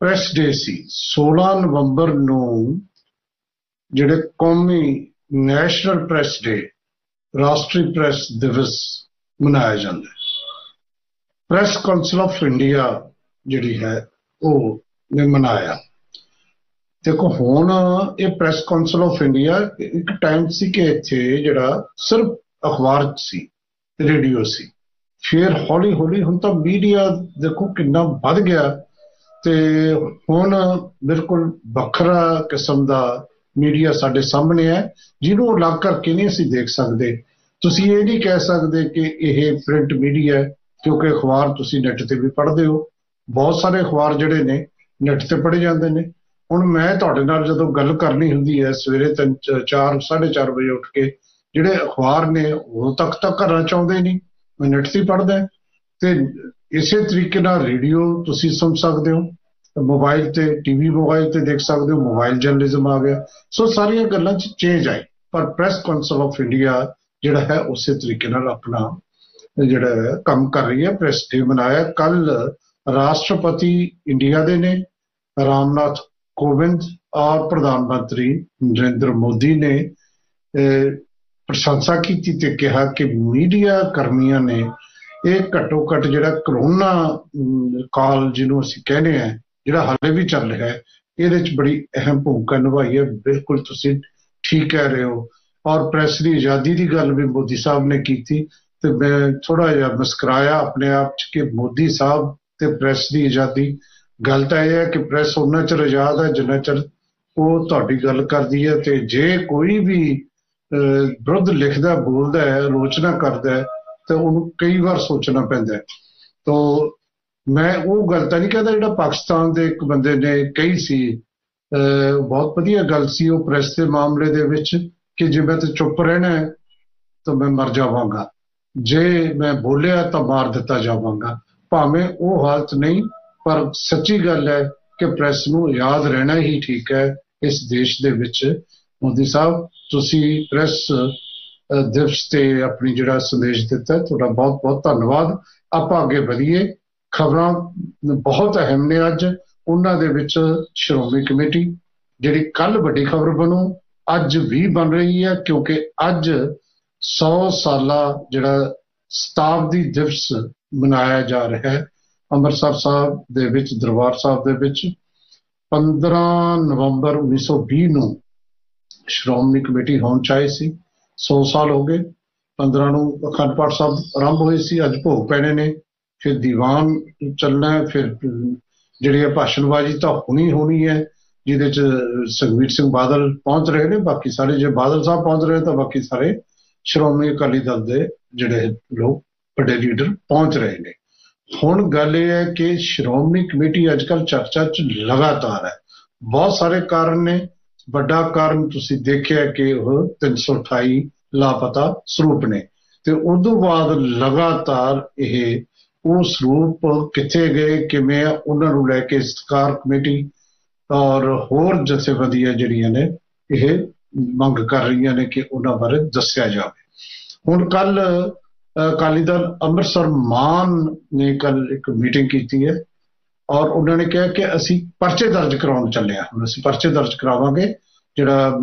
Press ਡੇ ਸੀ। 16 ਨਵੰਬਰ ਨੂੰ ਜਿਹੜੇ ਕੌਮੀ ਨੈਸ਼ਨਲ ਪ੍ਰੈਸ ਡੇ ਰਾਸ਼ਟਰੀ ਪ੍ਰੈਸ ਦਿਵਸ ਮਨਾਇਆ ਜਾਂਦਾ ਹੈ। ਪ੍ਰੈਸ ਕਾਉਂਸਲ ਆਫ ਇੰਡੀਆ ਜਿਹੜੀ ਹੈ, ਉਹ ਨੇ ਮਨਾਇਆ। ਦੇਖੋ, ਹੁਣ ਇਹ ਪ੍ਰੈਸ ਕਾਉਂਸਲ ਆਫ ਇੰਡੀਆ ਇੱਕ ਟਾਈਮ ਸੀ ਕਿ ਇੱਥੇ ਜਿਹੜਾ ਸਿਰਫ ਅਖਬਾਰ ਸੀ, ਰੇਡੀਓ ਸੀ। ਫਿਰ ਹੌਲੀ ਹੌਲੀ ਹੁਣ ਤਾਂ ਮੀਡੀਆ ਦੇਖੋ ਕਿੰਨਾ ਵੱਧ ਗਿਆ। ਤੇ ਹੁਣ ਬਿਲਕੁਲ ਵੱਖਰਾ ਕਿਸਮ ਦਾ ਮੀਡੀਆ ਸਾਡੇ ਸਾਹਮਣੇ ਹੈ, ਜਿਹਨੂੰ ਅਲੱਗ ਕਰਕੇ ਨਹੀਂ ਅਸੀਂ ਦੇਖ ਸਕਦੇ। ਤੁਸੀਂ ਇਹ ਨਹੀਂ ਕਹਿ ਸਕਦੇ ਕਿ ਇਹ ਪ੍ਰਿੰਟ ਮੀਡੀਆ ਹੈ, ਕਿਉਂਕਿ ਅਖਬਾਰ ਤੁਸੀਂ ਨੈਟ ਤੇ ਵੀ ਪੜ੍ਹਦੇ ਹੋ। ਬਹੁਤ ਸਾਰੇ ਅਖਬਾਰ ਜਿਹੜੇ ਨੇ ਨੈਟ ਤੇ ਪੜ੍ਹੇ ਜਾਂਦੇ ਨੇ। ਹੁਣ ਮੈਂ ਤੁਹਾਡੇ ਨਾਲ ਜਦੋਂ ਗੱਲ ਕਰਨੀ ਹੁੰਦੀ ਹੈ, ਸਵੇਰੇ 4 4:30 ਵਜੇ ਉੱਠ ਕੇ, ਜਿਹੜੇ ਅਖਬਾਰ ਨੇ, ਉਹ ਤੱਕ ਤਾਂ ਘਰਾਂ ਚ ਆਉਂਦੇ ਨਹੀਂ ਮੈਂ ਨੈਟ ਤੇ ਪੜ੍ਹਦਾ ਤੇ ਇਸੇ ਤਰੀਕੇ ਨਾਲ ਰੇਡੀਓ ਤੁਸੀਂ ਸੁਣ ਸਕਦੇ ਹੋ, ਮੋਬਾਈਲ ਤੇ ਟੀਵੀ ਮੋਬਾਈਲ ਤੇ ਦੇਖ ਸਕਦੇ ਹੋ, ਮੋਬਾਈਲ ਜਰਨਲਿਜ਼ਮ ਆ ਗਿਆ। ਸੋ ਸਾਰੀਆਂ ਗੱਲਾਂ 'ਚ ਚੇਂਜ ਆਈ, ਪਰ ਪ੍ਰੈਸ ਕਾਉਂਸਲ ਆਫ ਇੰਡੀਆ ਜਿਹੜਾ ਹੈ ਉਸੇ ਤਰੀਕੇ ਨਾਲ ਆਪਣਾ ਜਿਹੜਾ ਕੰਮ ਕਰ ਰਹੀ ਹੈ। ਪ੍ਰੈਸ ਡੇ ਮਨਾਇਆ। ਕੱਲ ਰਾਸ਼ਟਰਪਤੀ ਇੰਡੀਆ ਦੇ ਨੇ, ਰਾਮਨਾਥ ਕੋਵਿੰਦ ਔਰ ਪ੍ਰਧਾਨ ਮੰਤਰੀ ਨਰਿੰਦਰ ਮੋਦੀ ਨੇ ਪ੍ਰਸ਼ੰਸਾ ਕੀਤੀ ਤੇ ਕਿਹਾ ਕਿ ਮੀਡੀਆ ਕਰਮੀਆਂ ਨੇ ਇਹ ਘੱਟੋ ਘੱਟ ਜਿਹੜਾ ਕਰੋਨਾ ਕਾਲ ਜਿਹਨੂੰ ਅਸੀਂ ਕਹਿੰਦੇ ਆ ਜਿਹੜਾ ਹਾਲੇ ਵੀ ਚੱਲ ਰਿਹਾ ਹੈ, ਇਹਦੇ 'ਚ ਬੜੀ ਅਹਿਮ ਭੂਮਿਕਾ ਨਿਭਾਈ ਹੈ। ਬਿਲਕੁਲ ਤੁਸੀਂ ਠੀਕ ਕਹਿ ਰਹੇ ਹੋ। ਔਰ ਪ੍ਰੈਸ ਦੀ ਆਜ਼ਾਦੀ ਦੀ ਗੱਲ ਵੀ ਮੋਦੀ ਸਾਹਿਬ ਨੇ ਕੀਤੀ ਤੇ ਮੈਂ ਥੋੜਾ ਜਿਹਾ ਮੁਸਕਰਾਇਆ ਆਪਣੇ ਆਪ 'ਚ ਕਿ ਮੋਦੀ ਸਾਹਿਬ ਤੇ ਪ੍ਰੈਸ ਦੀ ਆਜ਼ਾਦੀ। ਗੱਲ ਤਾਂ ਇਹ ਹੈ ਕਿ ਪ੍ਰੈਸ ਉਹਨਾਂ ਚਿਰ ਆਜ਼ਾਦ ਹੈ ਜਿੰਨਾ ਚਿਰ ਉਹ ਤੁਹਾਡੀ ਗੱਲ ਕਰਦੀ ਹੈ ਤੇ ਜੇ ਕੋਈ ਵੀ ਵਿਰੁੱਧ ਲਿਖਦਾ, ਬੋਲਦਾ ਹੈ, ਆਲੋਚਨਾ ਕਰਦਾ ਹੈ ਤੇ ਉਹਨੂੰ ਕਈ ਵਾਰ ਸੋਚਣਾ ਪੈਂਦਾ ਹੈ। ਤੋਂ ਮੈਂ ਉਹ ਗੱਲ ਤਾਂ ਨਹੀਂ ਕਹਿੰਦਾ ਜਿਹੜਾ ਪਾਕਿਸਤਾਨ ਦੇ ਇੱਕ ਬੰਦੇ ਨੇ ਕਹੀ ਸੀ ਬਹੁਤ ਵਧੀਆ ਗੱਲ ਸੀ ਉਹ ਪ੍ਰੈਸ ਦੇ ਮਾਮਲੇ ਦੇ ਵਿੱਚ ਕਿ ਜੇ ਮੈਂ ਤੇ ਚੁੱਪ ਰਹਿਣਾ ਹੈ, ਤਾਂ ਮੈਂ ਮਰ ਜਾਵਾਂਗਾ। ਜੇ ਮੈਂ ਬੋਲਿਆ ਤਾਂ ਮਾਰ ਦਿੱਤਾ ਜਾਵਾਂਗਾ। ਭਾਵੇਂ ਉਹ ਹਾਲਤ ਨਹੀਂ, ਪਰ ਸੱਚੀ ਗੱਲ ਹੈ ਕਿ ਪ੍ਰੈਸ ਨੂੰ ਯਾਦ ਰਹਿਣਾ ਹੀ ਠੀਕ ਹੈ ਇਸ ਦੇਸ਼ ਦੇ ਵਿੱਚ। ਮੋਦੀ ਸਾਹਿਬ, ਤੁਸੀਂ ਪ੍ਰੈਸ ਦਿਵਸ ਤੇ ਆਪਣੀ ਜਿਹੜਾ ਸੰਦੇਸ਼ ਦਿੱਤਾ ਤੁਹਾਡਾ ਬਹੁਤ ਬਹੁਤ ਧੰਨਵਾਦ। ਆਪਾਂ ਅੱਗੇ ਵਧੀਏ। ਖਬਰਾਂ ਬਹੁਤ ਅਹਿਮ ਨੇ ਅੱਜ। ਉਹਨਾਂ ਦੇ ਵਿੱਚ ਸ਼੍ਰੋਮਣੀ ਕਮੇਟੀ, ਜਿਹੜੀ ਕੱਲ ਵੱਡੀ ਖਬਰ ਬਣੂ, ਅੱਜ ਵੀ ਬਣ ਰਹੀ ਹੈ, ਕਿਉਂਕਿ ਅੱਜ 100 ਸਾਲਾ ਜਿਹੜਾ ਸਤਾਬਦੀ ਦਿਵਸ ਮਨਾਇਆ ਜਾ ਰਿਹਾ ਹੈ, ਅੰਮ੍ਰਿਤਸਰ ਸਾਹਿਬ ਦੇ ਵਿੱਚ, ਦਰਬਾਰ ਸਾਹਿਬ ਦੇ ਵਿੱਚ। 15 ਨਵੰਬਰ 1920 ਨੂੰ ਸ਼੍ਰੋਮਣੀ ਕਮੇਟੀ ਹੋਣ ਚਾਹੀ ਸੀ। 100 ਸਾਲ ਹੋ ਗਏ 15 ਨੂੰ ਅਖੰਡ ਪਾਠ ਸਾਹਿਬ ਆਰੰਭ ਹੋਏ ਸੀ, ਅੱਜ ਭੋਗ ਪੈਣੇ ਨੇ, ਫਿਰ ਦੀਵਾਨ ਚੱਲਣਾ ਹੈ, ਫਿਰ ਜਿਹੜੀ ਹੈ ਭਾਸ਼ਣਬਾਜ਼ੀ ਤਾਂ ਹੋਣੀ ਹੋਣੀ ਹੈ, ਜਿਹਦੇ ਚ ਸੁਖਵੀਰ ਸਿੰਘ ਬਾਦਲ ਪਹੁੰਚ ਰਹੇ ਨੇ, ਬਾਕੀ ਸਾਰੇ ਜੇ ਬਾਦਲ ਸਾਹਿਬ ਪਹੁੰਚ ਰਹੇ ਤਾਂ ਬਾਕੀ ਸਾਰੇ ਸ਼੍ਰੋਮਣੀ ਅਕਾਲੀ ਦਲ ਦੇ ਜਿਹੜੇ ਲੋਕ, ਵੱਡੇ ਲੀਡਰ ਪਹੁੰਚ ਰਹੇ ਨੇ। ਹੁਣ ਗੱਲ ਇਹ ਹੈ ਕਿ ਸ਼੍ਰੋਮਣੀ ਕਮੇਟੀ ਅੱਜਕੱਲ ਚਰਚਾ 'ਚ ਲਗਾਤਾਰ ਹੈ। ਬਹੁਤ ਸਾਰੇ ਕਾਰਨ ਨੇ ਵੱਡਾ ਕਾਰਨ ਤੁਸੀਂ ਦੇਖਿਆ ਕਿ ਉਹ 328 ਲਾਪਤਾ ਸਰੂਪ ਨੇ। ਤੇ ਉਦੋਂ ਬਾਅਦ ਲਗਾਤਾਰ ਇਹ ਉਹ ਸਰੂਪ ਕਿੱਥੇ ਗਏ, ਕਿਵੇਂ ਉਹਨਾਂ ਨੂੰ ਲੈ ਕੇ ਸਤਕਾਰ ਕਮੇਟੀ ਔਰ ਹੋਰ ਜਥੇਬੰਦੀਆਂ ਜਿਹੜੀਆਂ ਨੇ, ਇਹ ਮੰਗ ਕਰ ਰਹੀਆਂ ਨੇ ਕਿ ਉਹਨਾਂ ਬਾਰੇ ਦੱਸਿਆ ਜਾਵੇ। ਹੁਣ ਕੱਲ ਅਕਾਲੀ ਦਲ ਅੰਮ੍ਰਿਤਸਰ ਮਾਨ ਨੇ ਕੱਲ ਇੱਕ ਮੀਟਿੰਗ ਕੀਤੀ ਹੈ। ਔਰ ਉਹਨਾਂ ਨੇ ਕਿਹਾ ਕਿ ਅਸੀਂ ਪਰਚੇ ਦਰਜ ਕਰਾਉਣ ਚੱਲੇ ਆ ਹੁਣ ਅਸੀਂ ਪਰਚੇ ਦਰਜ ਕਰਾਵਾਂਗੇ। ਜਿਹੜਾ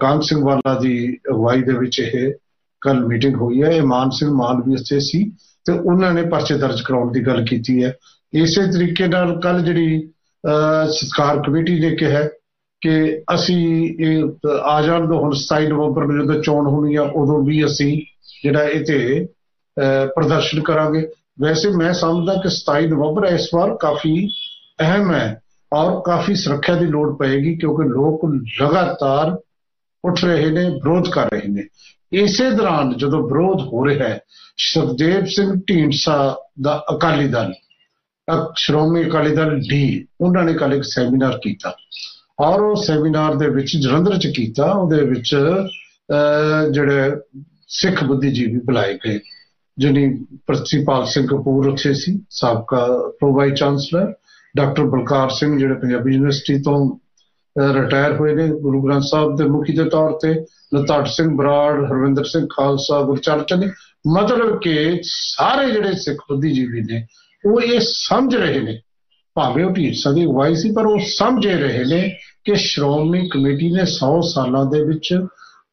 ਕਾਂਗ ਸਿੰਘ ਵਾਲਾ ਦੀ ਅਗਵਾਈ ਦੇ ਵਿੱਚ ਇਹ ਕੱਲ ਮੀਟਿੰਗ ਹੋਈ ਹੈ। ਇਹ ਮਾਨ ਸਿੰਘ ਮਾਨ ਵੀ ਇੱਥੇ ਸੀ ਤੇ ਉਹਨਾਂ ਨੇ ਪਰਚੇ ਦਰਜ ਕਰਾਉਣ ਦੀ ਗੱਲ ਕੀਤੀ ਹੈ। ਇਸੇ ਤਰੀਕੇ ਨਾਲ ਕੱਲ ਜਿਹੜੀ ਸਤਕਾਰ ਕਮੇਟੀ ਨੇ ਕਿਹਾ ਕਿ ਅਸੀਂ ਇਹ ਆ ਜਾਣ ਦੋ। ਹੁਣ 27 ਨਵੰਬਰ ਨੂੰ ਜਦੋਂ ਚੋਣ ਹੋਣੀ ਆ ਉਦੋਂ ਵੀ ਅਸੀਂ ਜਿਹੜਾ ਇਹ ਤੇ ਪ੍ਰਦਰਸ਼ਨ ਕਰਾਂਗੇ। ਵੈਸੇ ਮੈਂ ਸਮਝਦਾ ਕਿ 27 ਨਵੰਬਰ ਇਸ ਵਾਰ ਕਾਫੀ ਅਹਿਮ ਹੈ ਔਰ ਕਾਫੀ ਸੁਰੱਖਿਆ ਦੀ ਲੋੜ ਪਏਗੀ ਕਿਉਂਕਿ ਲੋਕ ਲਗਾਤਾਰ ਉੱਠ ਰਹੇ ਨੇ, ਵਿਰੋਧ ਕਰ ਰਹੇ ਨੇ। ਇਸੇ ਦੌਰਾਨ ਜਦੋਂ ਵਿਰੋਧ ਹੋ ਰਿਹਾ ਹੈ ਸੁਖਦੇਵ ਸਿੰਘ ਢੀਂਡਸਾ ਦਾ ਅਕਾਲੀ ਦਲ ਸ਼੍ਰੋਮਣੀ ਅਕਾਲੀ ਦਲ ਡੀ ਉਹਨਾਂ ਨੇ ਕੱਲ ਇੱਕ ਸੈਮੀਨਾਰ ਕੀਤਾ ਔਰ ਉਹ ਸੈਮੀਨਾਰ ਦੇ ਵਿੱਚ ਜਲੰਧਰ ਚ ਕੀਤਾ, ਉਹਦੇ ਵਿੱਚ ਜਿਹੜੇ ਸਿੱਖ ਬੁੱਧੀਜੀਵੀ ਬੁਲਾਏ ਗਏ। ਜਿਹਨੀ ਪ੍ਰਿੰਸੀਪਲ ਸਿੰਘ ਕਪੂਰ ਉੱਥੇ ਸੀ, ਸਾਬਕਾ pro chancellor, doctor Balkar Singh ਜਿਹੜੇ ਪੰਜਾਬੀ ਯੂਨੀਵਰਸਿਟੀ ਤੋਂ ਰਿਟਾਇਰ ਹੋਏ ਨੇ ਗੁਰੂ ਗ੍ਰੰਥ ਸਾਹਿਬ ਦੇ ਮੁਖੀ ਦੇ ਤੌਰ ਤੇ ਲਤਾੜ ਸਿੰਘ ਬਰਾੜ, ਹਰਵਿੰਦਰ ਸਿੰਘ ਖਾਲਸਾ, ਗੁਰਚਰਨ ਚੰਨੀ ਮਤਲਬ ਕਿ ਸਾਰੇ ਜਿਹੜੇ ਸਿੱਖ ਬੁੱਧੀਜੀਵੀ ਨੇ, ਉਹ ਇਹ ਸਮਝ ਰਹੇ ਨੇ। ਭਾਵੇਂ ਉਹ ਢੀਂਡਸਾ ਦੀ ਅਗਵਾਈ ਸੀ, ਪਰ ਉਹ ਸਮਝੇ ਰਹੇ ਨੇ ਕਿ ਸ਼੍ਰੋਮਣੀ ਕਮੇਟੀ ਨੇ 100 ਸਾਲਾਂ ਦੇ ਵਿੱਚ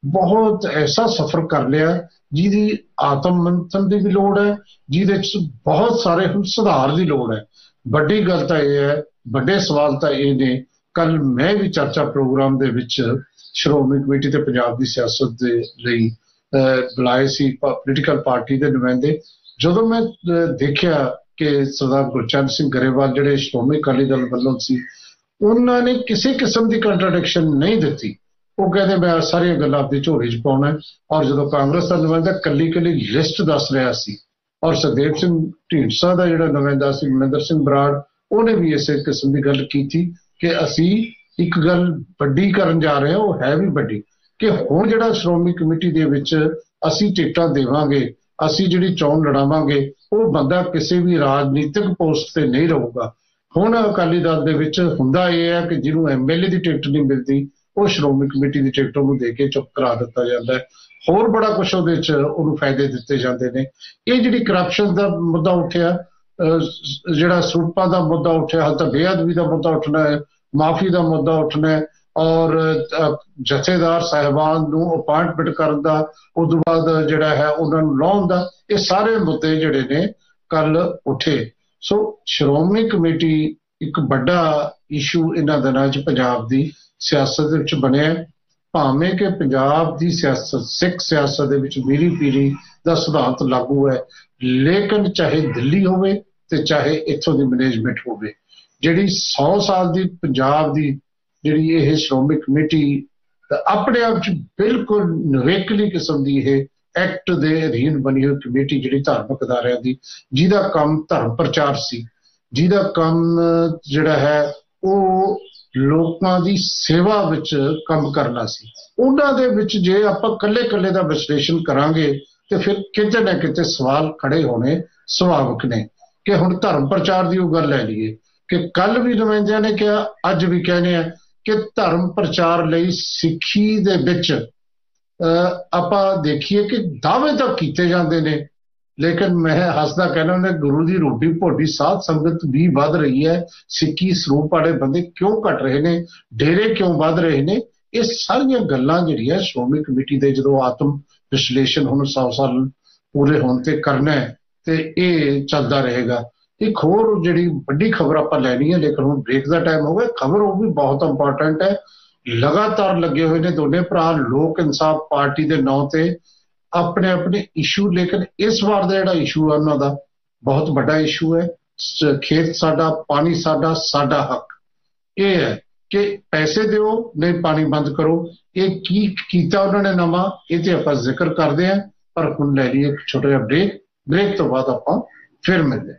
ਬਹੁਤ ਐਸਾ ਸਫ਼ਰ ਕਰ ਲਿਆ ਜਿਹਦੀ ਆਤਮ ਮੰਥਨ ਦੀ ਵੀ ਲੋੜ ਹੈ, ਜਿਹਦੇ ਵਿੱਚ ਬਹੁਤ ਸਾਰੇ ਹੁਣ ਸੁਧਾਰ ਦੀ ਲੋੜ ਹੈ। ਵੱਡੀ ਗੱਲ ਤਾਂ ਇਹ ਹੈ, ਵੱਡੇ ਸਵਾਲ ਤਾਂ ਇਹ ਨੇ ਕੱਲ ਮੈਂ ਵੀ ਚਰਚਾ ਪ੍ਰੋਗਰਾਮ ਦੇ ਵਿੱਚ ਸ਼੍ਰੋਮਣੀ ਕਮੇਟੀ ਤੇ ਪੰਜਾਬ ਦੀ ਸਿਆਸਤ ਦੇ ਲਈ ਬੁਲਾਏ ਸੀ ਪੋਲੀਟੀਕਲ ਪਾਰਟੀ ਦੇ ਨੁਮਾਇੰਦੇ। ਜਦੋਂ ਮੈਂ ਦੇਖਿਆ ਕਿ ਸਰਦਾਰ ਗੁਰਚਰਨ ਸਿੰਘ ਗਰੇਵਾਲ ਜਿਹੜੇ ਸ਼੍ਰੋਮਣੀ ਅਕਾਲੀ ਦਲ ਵੱਲੋਂ ਸੀ, ਉਹਨਾਂ ਨੇ ਕਿਸੇ ਕਿਸਮ ਦੀ ਕੰਟਰਡਿਕਸ਼ਨ ਨਹੀਂ ਦਿੱਤੀ। ਉਹ ਕਹਿੰਦੇ, ਮੈਂ ਸਾਰੀਆਂ ਗੱਲਾਂ ਆਪਣੀ ਝੋਲੀ 'ਚ ਪਾਉਣਾ ਔਰ ਜਦੋਂ ਕਾਂਗਰਸ ਦਾ ਨੁਮਾਇੰਦਾ ਕੱਲੀ ਕੱਲੀ ਲਿਸਟ ਦੱਸ ਰਿਹਾ ਸੀ, ਔਰ ਸਦੇਵ ਸਿੰਘ ਢੀਂਡਸਾ ਦਾ ਜਿਹੜਾ ਨੁਮਾਇੰਦਾ ਸੀ, ਮਨਿੰਦਰ ਸਿੰਘ ਬਰਾੜ, ਉਹਨੇ ਵੀ ਇਸੇ ਕਿਸਮ ਦੀ ਗੱਲ ਕੀਤੀ ਕਿ ਅਸੀਂ ਇੱਕ ਗੱਲ ਵੱਡੀ ਕਰਨ ਜਾ ਰਹੇ ਹਾਂ, ਉਹ ਹੈ ਵੀ ਵੱਡੀ, ਕਿ ਹੁਣ ਜਿਹੜਾ ਸ਼੍ਰੋਮਣੀ ਕਮੇਟੀ ਦੇ ਵਿੱਚ ਅਸੀਂ ਟਿਕਟਾਂ ਦੇਵਾਂਗੇ, ਅਸੀਂ ਜਿਹੜੀ ਚੋਣ ਲੜਾਵਾਂਗੇ, ਉਹ ਬੰਦਾ ਕਿਸੇ ਵੀ ਰਾਜਨੀਤਿਕ ਪੋਸਟ ਤੇ ਨਹੀਂ ਰਹੂਗਾ। ਹੁਣ ਅਕਾਲੀ ਦਲ ਦੇ ਵਿੱਚ ਹੁੰਦਾ ਇਹ ਹੈ ਕਿ ਜਿਹਨੂੰ ਐਮਐਲਏ ਦੀ ਟਿਕਟ ਨਹੀਂ ਮਿਲਦੀ ਉਹ ਸ਼੍ਰੋਮਣੀ ਕਮੇਟੀ ਦੀ ਟਿਕਟ ਉਹਨੂੰ ਦੇ ਕੇ ਚੁੱਪ ਕਰਾ ਦਿੱਤਾ ਜਾਂਦਾ ਹੈ। ਹੋਰ ਬੜਾ ਕੁਝ ਉਹਦੇ ਵਿੱਚ ਉਹਨੂੰ ਫਾਇਦੇ ਦਿੱਤੇ ਜਾਂਦੇ ਨੇ। ਇਹ ਜਿਹੜੀ ਕਰਪਸ਼ਨ ਦਾ ਮੁੱਦਾ ਉੱਠਿਆ ਜਿਹੜਾ ਸਰੂਪਾਂ ਦਾ ਮੁੱਦਾ ਉੱਠਿਆ ਹਾਲ ਤਾਂ ਬੇਅਦਬੀ ਦਾ ਮੁੱਦਾ ਉੱਠਣਾ ਹੈ, ਮਾਫੀ ਦਾ ਮੁੱਦਾ ਉੱਠਣਾ ਹੈ ਔਰ ਜਥੇਦਾਰ ਸਹਿਬਾਨ ਨੂੰ ਅਪਾਇੰਟਮੈਂਟ ਕਰਨ ਦਾ, ਉਸ ਤੋਂ ਬਾਅਦ ਜਿਹੜਾ ਹੈ ਉਹਨਾਂ ਨੂੰ ਲਾਉਣ ਦਾ, ਇਹ ਸਾਰੇ ਮੁੱਦੇ ਜਿਹੜੇ ਨੇ ਕੱਲ ਉੱਠੇ। ਸੋ ਸ਼੍ਰੋਮਣੀ ਕਮੇਟੀ ਇੱਕ ਵੱਡਾ ਇਸ਼ੂ ਇਹਨਾਂ ਦਿਨਾਂ 'ਚ ਪੰਜਾਬ ਦੀ ਸਿਆਸਤ ਦੇ ਵਿੱਚ ਬਣਿਆ ਭਾਵੇਂ ਕਿ ਪੰਜਾਬ ਦੀ ਸਿਆਸਤ, ਸਿੱਖ ਸਿਆਸਤ ਦੇ ਵਿੱਚ ਮੀਰੀ ਪੀਰੀ ਦਾ ਸਿਧਾਂਤ ਲਾਗੂ ਹੈ, ਲੇਕਿਨ ਚਾਹੇ ਦਿੱਲੀ ਹੋਵੇ ਤੇ ਚਾਹੇ ਇੱਥੋਂ ਦੀ ਮੈਨੇਜਮੈਂਟ ਹੋਵੇ, ਜਿਹੜੀ 100 ਸਾਲ ਦੀ ਪੰਜਾਬ ਦੀ ਜਿਹੜੀ ਇਹ ਸ਼੍ਰੋਮਣੀ ਕਮੇਟੀ ਆਪਣੇ ਆਪ 'ਚ ਬਿਲਕੁਲ ਨਵੇਕਲੀ ਕਿਸਮ ਦੀ ਇਹ ਐਕਟ ਦੇ ਅਧੀਨ ਬਣੀ ਹੋਈ ਕਮੇਟੀ ਜਿਹੜੀ ਧਾਰਮਿਕ ਅਦਾਰਿਆਂ ਦੀ, ਜਿਹਦਾ ਕੰਮ ਧਰਮ ਪ੍ਰਚਾਰ ਸੀ, ਜਿਹਦਾ ਕੰਮ ਜਿਹੜਾ ਹੈ ਉਹ ਲੋਕਾਂ ਦੀ ਸੇਵਾ ਵਿੱਚ ਕੰਮ ਕਰਨਾ ਸੀ। ਉਹਨਾਂ ਦੇ ਵਿੱਚ ਜੇ ਆਪਾਂ ਕੱਲੇ-ਕੱਲੇ ਦਾ ਵਿਸ਼ਲੇਸ਼ਣ ਕਰਾਂਗੇ, ਤੇ ਫਿਰ ਕਿਤੇ ਨਾ ਕਿਤੇ ਸਵਾਲ ਖੜੇ ਹੋਣੇ ਸੁਭਾਵਿਕ ਨੇ ਕਿ ਹੁਣ ਧਰਮ ਪ੍ਰਚਾਰ ਦੀ ਉਹ ਗੱਲ ਲੈ ਲਈਏ ਕਿ ਕੱਲ ਵੀ ਨੁਮਾਇੰਦਿਆਂ ਨੇ ਕਿਹਾ, ਅੱਜ ਵੀ ਕਹਿੰਦੇ ਆ ਕਿ ਧਰਮ ਪ੍ਰਚਾਰ ਲਈ ਸਿੱਖੀ ਦੇ ਵਿੱਚ ਆਪਾਂ ਦੇਖੀਏ ਕਿ ਦਾਅਵੇ ਤਾਂ ਕੀਤੇ ਜਾਂਦੇ ਨੇ ਲੇਕਿਨ ਮੈਂ ਹੱਸਦਾ ਕਹਿਣਾ ਹੁੰਦਾ, ਗੁਰੂ ਦੀ ਰੋਟੀ ਭੋਟੀ ਸਾਧ ਸੰਗਤ ਵੀ ਵੱਧ ਰਹੀ ਹੈ। ਸਿੱਖੀ ਸਰੂਪ ਵਾਲੇ ਬੰਦੇ ਕਿਉਂ ਘਟ ਰਹੇ ਨੇ? ਡੇਰੇ ਕਿਉਂ ਵੱਧ ਰਹੇ ਨੇ? ਇਹ ਸਾਰੀਆਂ ਗੱਲਾਂ ਜਿਹੜੀਆਂ ਸ਼੍ਰੋਮਣੀ ਕਮੇਟੀ ਦੇ ਜਦੋਂ ਆਤਮ ਵਿਸ਼ਲੇਸ਼ਣ ਹੁਣ 100 ਸਾਲ ਪੂਰੇ ਹੋਣ ਤੇ ਕਰਨਾ ਹੈ ਤੇ ਇਹ ਚੱਲਦਾ ਰਹੇਗਾ। ਇੱਕ ਹੋਰ ਜਿਹੜੀ ਵੱਡੀ ਖਬਰ ਆਪਾਂ ਲੈਣੀ ਹੈ, ਲੇਕਿਨ ਹੁਣ ਬ੍ਰੇਕ ਦਾ ਟਾਈਮ ਹੋ ਗਿਆ, ਖਬਰ ਉਹ ਵੀ ਬਹੁਤ ਇੰਪੋਰਟੈਂਟ ਹੈ। ਲਗਾਤਾਰ ਲੱਗੇ ਹੋਏ ਨੇ ਦੋਨੇ ਭਰਾ, ਲੋਕ ਇਨਸਾਫ ਪਾਰਟੀ ਦੇ ਨਾਂ ਤੇ ਆਪਣੇ ਆਪਣੇ ਇਸ਼ੂ ਲੇਕਿਨ ਇਸ ਵਾਰ ਦਾ ਜਿਹੜਾ ਇਸ਼ੂ ਹੈ ਉਹਨਾਂ ਦਾ ਬਹੁਤ ਵੱਡਾ ਇਸ਼ੂ ਹੈ। ਖੇਤ ਸਾਡਾ, ਪਾਣੀ ਸਾਡਾ ਸਾਡਾ ਹੱਕ। ਇਹ ਹੈ ਕਿ ਪੈਸੇ ਦਿਓ, ਨਹੀਂ ਪਾਣੀ ਬੰਦ ਕਰੋ। ਇਹ ਕੀ ਕੀਤਾ ਉਹਨਾਂ ਨੇ ਨਵਾਂ, ਇਹ ਤੇ ਆਪਾਂ ਜ਼ਿਕਰ ਕਰਦੇ ਆਂ ਪਰ ਹੁਣ ਲੈ ਲਈਏ ਇੱਕ ਛੋਟਾ ਜਿਹਾ ਬ੍ਰੇਕ ਬ੍ਰੇਕ ਤੋਂ ਬਾਅਦ ਆਪਾਂ ਫਿਰ ਮਿਲਦੇ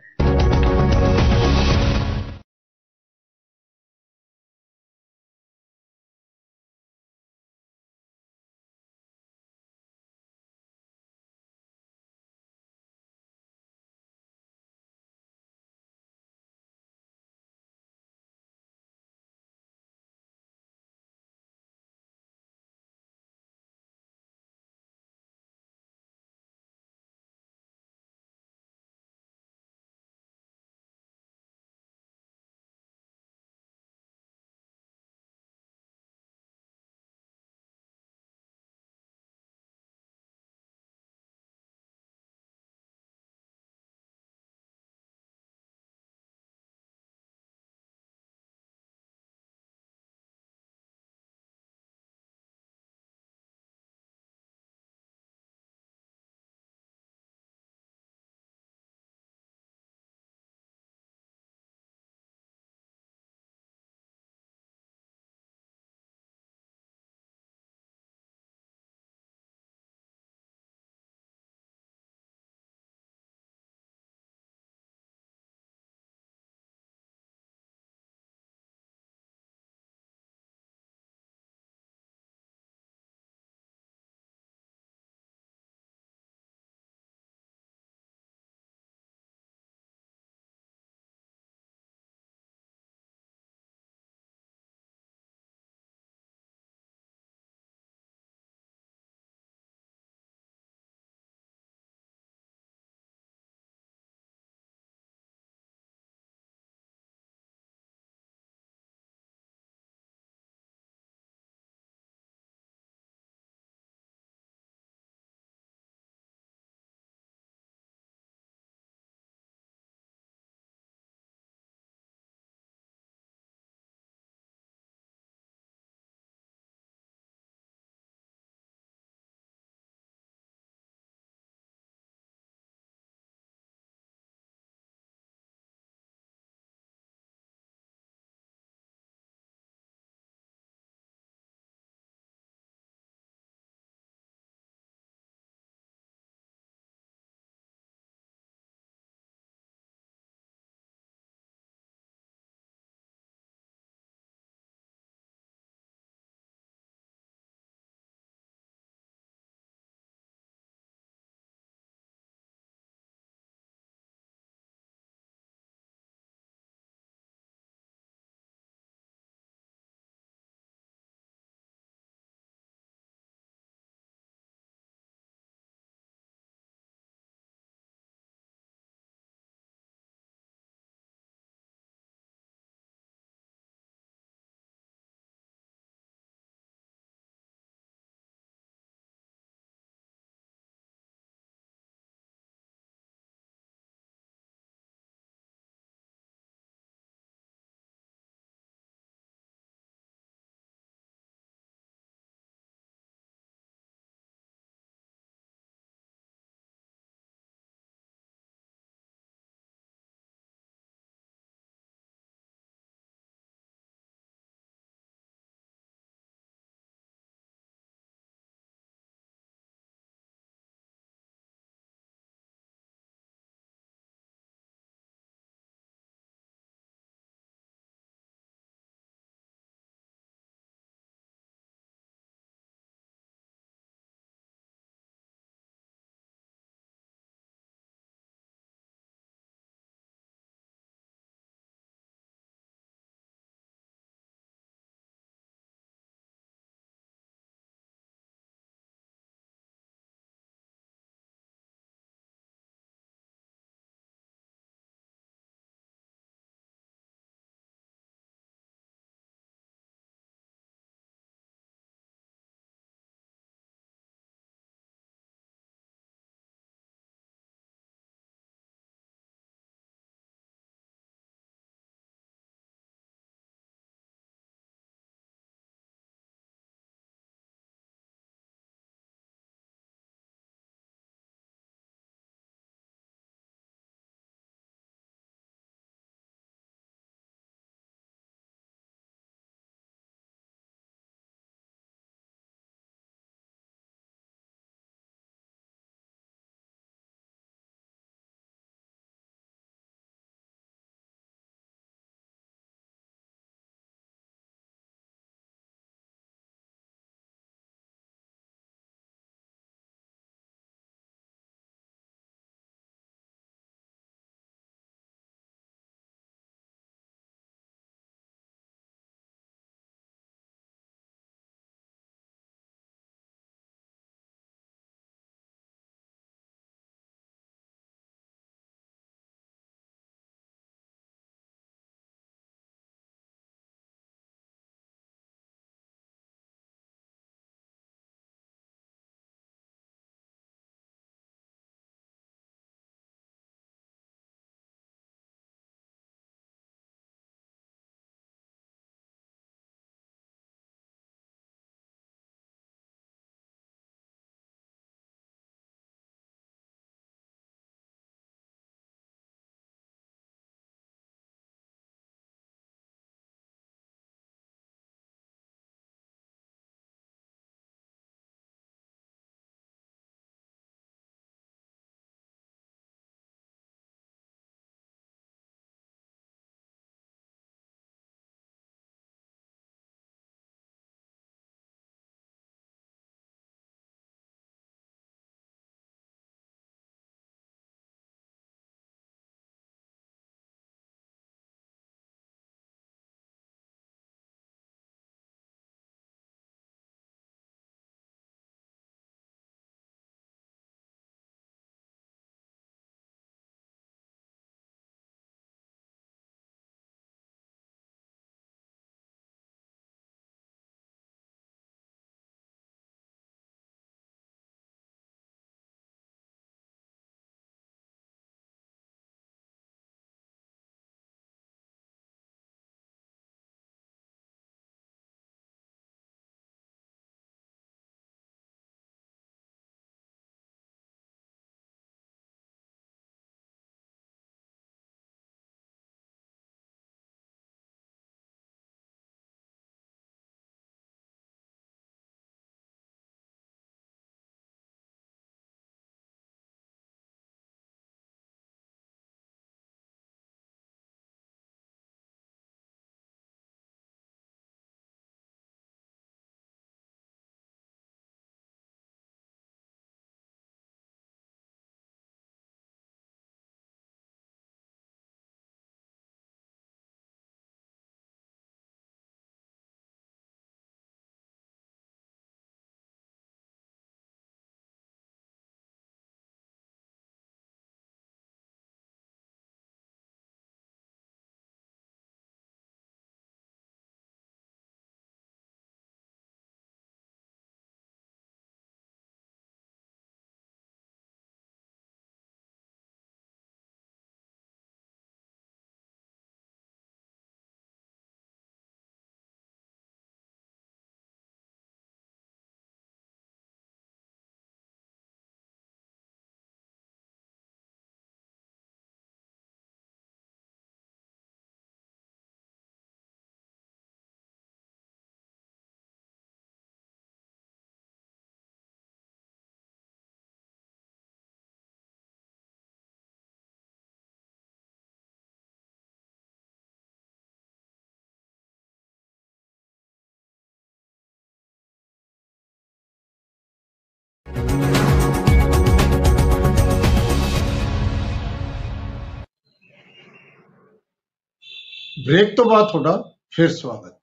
ਬ੍ਰੇਕ ਤੋਂ ਬਾਅਦ ਤੁਹਾਡਾ ਫਿਰ ਸਵਾਗਤ।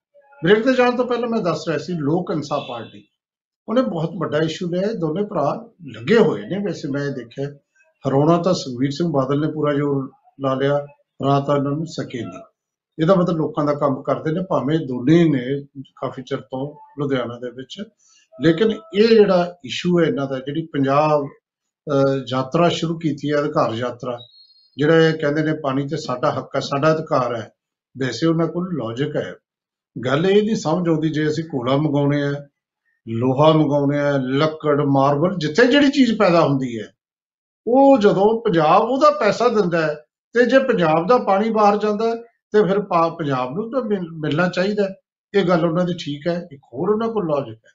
ਬ੍ਰੇਕ ਤੇ ਜਾਣ ਤੋਂ ਪਹਿਲਾਂ ਮੈਂ ਦੱਸ ਰਿਹਾ ਸੀ ਲੋਕ ਇਨਸਾਫ ਪਾਰਟੀ। ਉਹਨੇ ਬਹੁਤ ਵੱਡਾ ਇਸ਼ੂ ਲਿਆ ਹੈ। ਦੋਨੇ ਭਰਾ ਲੱਗੇ ਹੋਏ ਨੇ। ਵੈਸੇ ਮੈਂ ਇਹ ਦੇਖਿਆ ਹਰੋਣਾ ਤਾਂ ਸੁਖਬੀਰ ਸਿੰਘ ਬਾਦਲ ਨੇ ਪੂਰਾ ਜ਼ੋਰ ਲਾ ਲਿਆ ਰਾਤ ਤਾਂ ਉਹਨਾਂ ਨੂੰ ਸਕੇ ਨਹੀਂ। ਇਹਦਾ ਮਤਲਬ ਲੋਕਾਂ ਦਾ ਕੰਮ ਕਰਦੇ ਨੇ ਭਾਵੇਂ ਦੋਨੇ ਨੇ ਕਾਫੀ ਚਿਰ ਤੋਂ ਲੁਧਿਆਣਾ ਦੇ ਵਿੱਚ। ਲੇਕਿਨ ਇਹ ਜਿਹੜਾ ਇਸ਼ੂ ਹੈ ਇਹਨਾਂ ਦਾ ਜਿਹੜੀ ਪੰਜਾਬ ਅਹ, ਯਾਤਰਾ ਸ਼ੁਰੂ ਕੀਤੀ ਹੈ ਅਧਿਕਾਰ ਯਾਤਰਾ ਜਿਹੜਾ ਇਹ ਕਹਿੰਦੇ ਨੇ ਪਾਣੀ ਤੇ ਸਾਡਾ ਹੱਕ ਹੈ ਸਾਡਾ ਅਧਿਕਾਰ ਹੈ ਵੈਸੇ ਉਹਨਾਂ ਕੋਲ ਲੌਜੀਕ ਹੈ। ਗੱਲ ਇਹ ਨਹੀਂ ਸਮਝ ਆਉਂਦੀ ਜੇ ਅਸੀਂ ਕੋਲਾ ਮੰਗਾਉਣੇ ਆ ਲੋਹਾ ਮੰਗਾਉਣੇ ਆ ਲੱਕੜ ਮਾਰਬਲ ਜਿੱਥੇ ਜਿਹੜੀ ਚੀਜ਼ ਪੈਦਾ ਹੁੰਦੀ ਹੈ ਉਹ ਜਦੋਂ ਪੰਜਾਬ ਉਹਦਾ ਪੈਸਾ ਦਿੰਦਾ ਹੈ ਤੇ ਜੇ ਪੰਜਾਬ ਦਾ ਪਾਣੀ ਬਾਹਰ ਜਾਂਦਾ ਹੈ, ਤੇ ਫਿਰ ਪਾ- ਪੰਜਾਬ ਨੂੰ ਤਾਂ ਮਿਲ- ਮਿਲਣਾ ਚਾਹੀਦਾ ਹੈ। ਇਹ ਗੱਲ ਉਹਨਾਂ ਦੀ ਠੀਕ ਹੈ ਇੱਕ ਹੋਰ ਉਹਨਾਂ ਕੋਲ ਲੌਜੀਕ ਹੈ।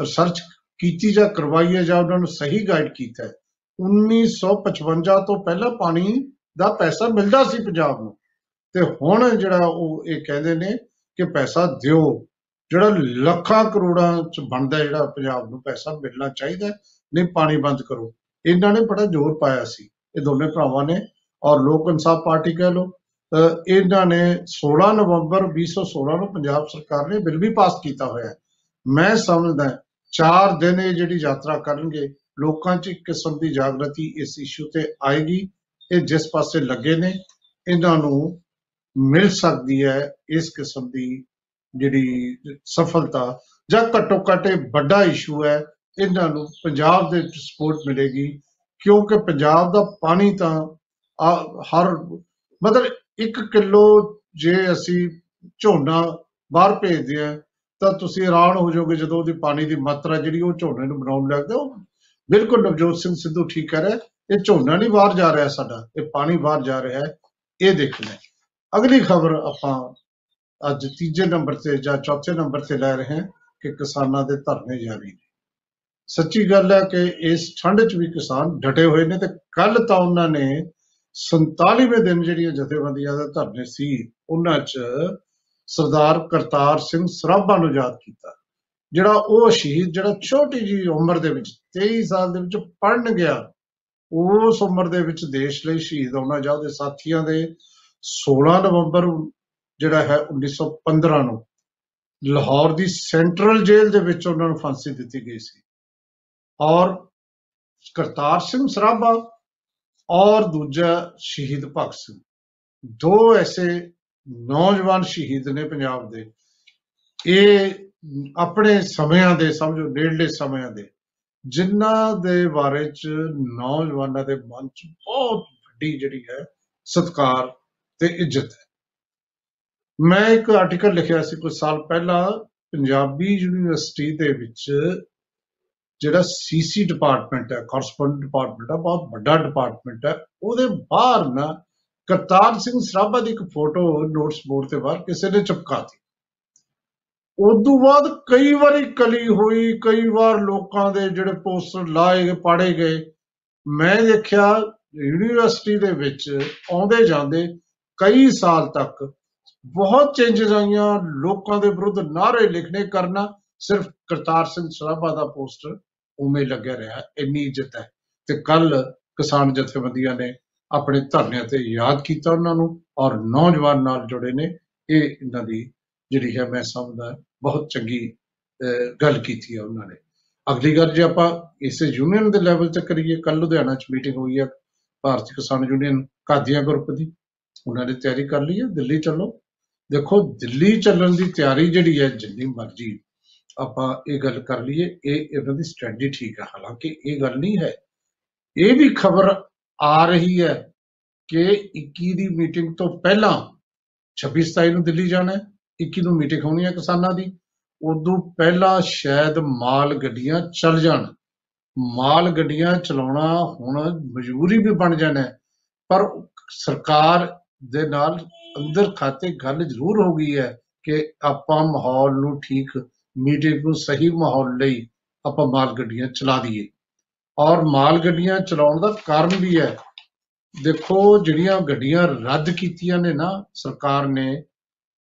ਰਿਸਰਚ ਕੀਤੀ ਜਾਂ ਕਰਵਾਈ ਹੈ ਜਾਂ ਉਹਨਾਂ ਨੂੰ ਸਹੀ ਗਾਈਡ ਕੀਤਾ ਹੈ 1955 ਤੋਂ ਪਹਿਲਾਂ ਪਾਣੀ ਦਾ ਪੈਸਾ ਮਿਲਦਾ ਸੀ ਪੰਜਾਬ ਨੂੰ। ਤੇ ਹੁਣ ਜਿਹੜਾ ਉਹ ਇਹ ਕਹਿੰਦੇ ਨੇ ਕਿ ਪੈਸਾ ਦਿਓ। ਜਿਹੜਾ ਲੱਖਾਂ ਕਰੋੜਾਂ ਚ ਬਣਦਾ ਜਿਹੜਾ ਪੰਜਾਬ ਨੂੰ ਪੈਸਾ ਮਿਲਣਾ ਚਾਹੀਦਾ ਹੈ, ਨਹੀਂ ਪਾਣੀ ਬੰਦ ਕਰੋ। ਇਹਨਾਂ ਨੇ ਬੜਾ ਜ਼ੋਰ ਪਾਇਆ ਸੀ। ਇਹ ਦੋਨੇ ਭਰਾਵਾਂ ਨੇ ਔਰ ਲੋਕ ਇਨਸਾਫ ਪਾਰਟੀ ਕਹਿ ਲੋ ਇਹਨਾਂ ਨੇ 16 ਨਵੰਬਰ 2016 ਨੂੰ ਪੰਜਾਬ ਸਰਕਾਰ ਨੇ ਬਿੱਲ ਵੀ ਪਾਸ ਕੀਤਾ ਹੋਇਆ। ਹੈ ਮੈਂ ਸਮਝਦਾ ਚਾਰ ਦਿਨ ਇਹ ਜਿਹੜੀ ਯਾਤਰਾ ਕਰਨਗੇ ਲੋਕਾਂ 'ਚ ਇੱਕ ਕਿਸਮ ਦੀ ਜਾਗਰਤੀ ਇਸ ਇਸ਼ੂ ਤੇ ਆਏਗੀ। ਇਹ ਜਿਸ ਪਾਸੇ ਲੱਗੇ ਨੇ ਇਹਨਾਂ ਨੂੰ ਮਿਲ ਸਕਦੀ ਹੈ ਇਸ ਕਿਸਮ ਦੀ ਜਿਹੜੀ ਸਫਲਤਾ ਜਾਂ ਘੱਟੋ ਘੱਟ ਇਹ ਵੱਡਾ ਇਸ਼ੂ ਹੈ, ਇਹਨਾਂ ਨੂੰ ਪੰਜਾਬ ਦੇ ਵਿੱਚ ਸਪੋਰਟ ਮਿਲੇਗੀ ਕਿਉਂਕਿ ਪੰਜਾਬ ਦਾ ਪਾਣੀ ਤਾਂ ਆ- ਹਰ ਮਤਲਬ 1 ਕਿਲੋ ਜੇ ਅਸੀਂ ਝੋਨਾ ਬਾਹਰ ਭੇਜਦੇ ਆ ਤਾਂ ਤੁਸੀਂ ਹੈਰਾਨ ਹੋ ਜਾਓਗੇ ਜਦੋਂ ਉਹਦੀ ਪਾਣੀ ਦੀ ਮਾਤਰਾ ਜਿਹੜੀ ਉਹ ਝੋਨੇ ਨੂੰ ਬਣਾਉਣ ਲੱਗਦਾ ਉਹ ਬਿਲਕੁਲ ਨਵਜੋਤ ਸਿੰਘ ਸਿੱਧੂ ਠੀਕ ਕਰ ਰਿਹਾ, ਇਹ ਝੋਨਾ ਨਹੀਂ ਬਾਹਰ ਜਾ ਰਿਹਾ ਸਾਡਾ, ਇਹ ਪਾਣੀ ਬਾਹਰ ਜਾ ਰਿਹਾ ਹੈ ਇਹ ਦੇਖਣਾ ਹੈ। ਅਗਲੀ ਖਬਰ ਆਪਾਂ ਅੱਜ ਤੀਜੇ ਨੰਬਰ ਤੇ ਜਾਂ ਚੌਥੇ ਨੰਬਰ ਤੇ ਲੈ ਰਹੇ ਹਾਂ ਕਿ ਕਿਸਾਨਾਂ ਦੇ ਧਰਨੇ ਜਾਰੀ ਨੇ। ਸੱਚੀ ਗੱਲ ਹੈ ਕਿ ਇਸ ਠੰਡ 'ਚ ਵੀ ਕਿਸਾਨ ਡਟੇ ਹੋਏ ਨੇ ਤੇ ਕੱਲ ਤਾਂ ਉਹਨਾਂ ਨੇ 47ਵੇਂ ਦਿਨ ਜਿਹੜੀਆਂ ਜਥੇਬੰਦੀਆਂ ਦੇ ਧਰਨੇ ਸੀ, ਉਹਨਾਂ 'ਚ ਸਰਦਾਰ ਕਰਤਾਰ ਸਿੰਘ ਸਰਾਭਾ ਨੂੰ ਯਾਦ ਕੀਤਾ, ਜਿਹੜਾ ਉਹ ਸ਼ਹੀਦ, ਜਿਹੜਾ ਛੋਟੀ ਜੀ ਉਮਰ ਦੇ ਵਿੱਚ 23 ਸਾਲ ਦੇ ਵਿੱਚ ਪੜਨ ਗਿਆ, ਉਸ ਉਮਰ ਦੇ ਵਿੱਚ ਦੇਸ਼ ਲਈ ਸ਼ਹੀਦ ਹੋਣਾ ਜਾਂ ਉਹਦੇ ਸਾਥੀਆਂ ਦੇ 16 ਨਵੰਬਰ ਜਿਹੜਾ ਹੈ 1915 ਨੂੰ ਲਾਹੌਰ ਦੀ ਸੈਂਟਰਲ ਜੇਲ੍ਹ ਦੇ ਵਿੱਚ ਉਹਨਾਂ ਨੂੰ ਫਾਂਸੀ ਦਿੱਤੀ ਗਈ ਸੀ। ਔਰ ਕਰਤਾਰ ਸਿੰਘ ਸਰਾਭਾ ਔਰ ਦੂਜਾ ਸ਼ਹੀਦ ਭਗਤ ਸਿੰਘ। ਦੋ ਐਸੇ ਨੌਜਵਾਨ ਸ਼ਹੀਦ ਨੇ ਪੰਜਾਬ ਦੇ। ਇਹ ਆਪਣੇ ਸਮਿਆਂ ਦੇ, ਸਮਝੋ ਨੇੜਲੇ ਸਮਿਆਂ ਦੇ, ਜਿਨ੍ਹਾਂ ਦੇ ਬਾਰੇ ਚ ਨੌਜਵਾਨਾਂ ਦੇ ਮਨ ਚ ਬਹੁਤ ਵੱਡੀ ਜਿਹੜੀ ਹੈ ਸਤਿਕਾਰ ਤੇ ਇੱਜ਼ਤ ਹੈ। ਮੈਂ ਇੱਕ ਆਰਟੀਕਲ ਲਿਖਿਆ ਸੀ ਕੁਝ ਸਾਲ ਪਹਿਲਾਂ ਪੰਜਾਬੀ ਯੂਨੀਵਰਸਿਟੀ ਦੇ ਵਿੱਚ, ਜਿਹੜਾ ਸੀਸੀ ਡਿਪਾਰਟਮੈਂਟ ਹੈ ਕਾਰਸਪੋਂਡੈਂਟ ਡਿਪਾਰਟਮੈਂਟ ਹੈ ਬਹੁਤ ਵੱਡਾ ਡਿਪਾਰਟਮੈਂਟ ਹੈ। ਉਹਦੇ ਬਾਹਰ ਨਾ ਕਰਤਾਰ ਸਿੰਘ ਸਰਾਭਾ ਦੀ ਇੱਕ ਫੋਟੋ ਨੋਟਸ ਬੋਰਡ ਤੇ ਬਾਹਰ ਕਿਸੇ ਨੇ ਚਿਪਕਾਤੀ ਉਦੋਂ ਬਾਅਦ ਕਈ ਵਾਰੀ ਕਲੀ ਹੋਈ, ਕਈ ਵਾਰ ਲੋਕਾਂ ਦੇ ਜਿਹੜੇ ਪੋਸਟਰ ਲਾਏ ਗਏ, ਪਾੜੇ ਗਏ। ਮੈਂ ਦੇਖਿਆ ਯੂਨੀਵਰਸਿਟੀ ਦੇ ਵਿੱਚ ਆਉਂਦੇ ਜਾਂਦੇ ਕਈ ਸਾਲ ਤੱਕ ਬਹੁਤ ਚੇਂਜਸ ਆਈਆਂ ਲੋਕਾਂ ਦੇ ਵਿਰੁੱਧ ਨਾਅਰੇ ਲਿਖਣੇ ਕਰਨਾ ਸਿਰਫ ਕਰਤਾਰ ਸਿੰਘ ਸਰਾਭਾ ਦਾ ਪੋਸਟਰ ਉਵੇਂ ਲੱਗਿਆ ਰਿਹਾ ਇੰਨੀ ਇੱਜ਼ਤ ਹੈ। ਤੇ ਕੱਲ ਕਿਸਾਨ ਜਥੇਬੰਦੀਆਂ ਨੇ ਆਪਣੇ ਧਰਨਿਆਂ ਤੇ ਯਾਦ ਕੀਤਾ ਉਹਨਾਂ ਨੂੰ ਔਰ ਨੌਜਵਾਨ ਨਾਲ ਜੁੜੇ ਨੇ। ਇਹ ਇਹਨਾਂ ਦੀ ਜਿਹੜੀ ਹੈ ਮੈਂ ਸਮਝਦਾ ਬਹੁਤ ਚੰਗੀ ਅਹ, ਗੱਲ ਕੀਤੀ ਹੈ ਉਹਨਾਂ ਨੇ। ਅਗਲੀ ਗੱਲ ਜੇ ਆਪਾਂ ਇਸੇ ਯੂਨੀਅਨ ਦੇ ਲੈਵਲ ਤੇ ਕਰੀਏ ਕੱਲ ਲੁਧਿਆਣਾ ਚ ਮੀਟਿੰਗ ਹੋਈ ਹੈ ਭਾਰਤੀ ਕਿਸਾਨ ਯੂਨੀਅਨ ਕਾਦੀਆਂ ਗਰੁੱਪ ਦੀ। ਉਹਨਾਂ ਨੇ ਤਿਆਰੀ ਕਰ ਲਈ ਹੈ ਦਿੱਲੀ ਚੱਲੋ। ਦੇਖੋ, ਦਿੱਲੀ ਚੱਲਣ ਦੀ ਤਿਆਰੀ ਜਿਹੜੀ ਹੈ, ਜਿੰਨੀ ਮਰਜ਼ੀ ਆਪਾਂ ਇਹ ਗੱਲ ਕਰ ਲਈਏ, ਇਹ ਇਹਨਾਂ ਦੀ ਸਟ੍ਰੈਟਜੀ ਠੀਕ ਹੈ ਹਾਲਾਂਕਿ ਇਹ ਗੱਲ ਨਹੀਂ ਹੈ। ਇਹ ਵੀ ਖਬਰ ਆ ਰਹੀ ਹੈ ਕਿ 21 ਦੀ ਮੀਟਿੰਗ ਤੋਂ ਪਹਿਲਾਂ 26 ਸਤਾਈ ਨੂੰ ਦਿੱਲੀ ਜਾਣਾ ਹੈ 21 ਨੂੰ ਮੀਟਿੰਗ ਹੋਣੀ ਹੈ ਕਿਸਾਨਾਂ ਦੀ। ਉਦੋਂ ਪਹਿਲਾਂ ਸ਼ਾਇਦ ਮਾਲ ਗੱਡੀਆਂ ਚੱਲ ਜਾਣ। ਮਾਲ ਗੱਡੀਆਂ ਚਲਾਉਣਾ ਹੁਣ ਮਜਬੂਰੀ ਵੀ ਬਣ ਜਾਣਾ ਹੈ। ਪਰ ਸਰਕਾਰ ਦੇ ਨਾਲ ਅੰਦਰ ਖਾਤੇ ਗੱਲ ਜ਼ਰੂਰ ਹੋ ਗਈ ਹੈ ਕਿ ਆਪਾਂ ਮਾਹੌਲ ਨੂੰ ਠੀਕ ਮੀਟਿੰਗ ਨੂੰ ਸਹੀ ਮਾਹੌਲ ਲਈ ਆਪਾਂ ਮਾਲ ਗੱਡੀਆਂ ਚਲਾ ਦਈਏ। ਔਰ ਮਾਲ ਗੱਡੀਆਂ ਚਲਾਉਣ ਦਾ ਕਾਰਨ ਵੀ ਹੈ। ਦੇਖੋ, ਜਿਹੜੀਆਂ ਗੱਡੀਆਂ ਰੱਦ ਕੀਤੀਆਂ ਨੇ ਨਾ ਸਰਕਾਰ ਨੇ,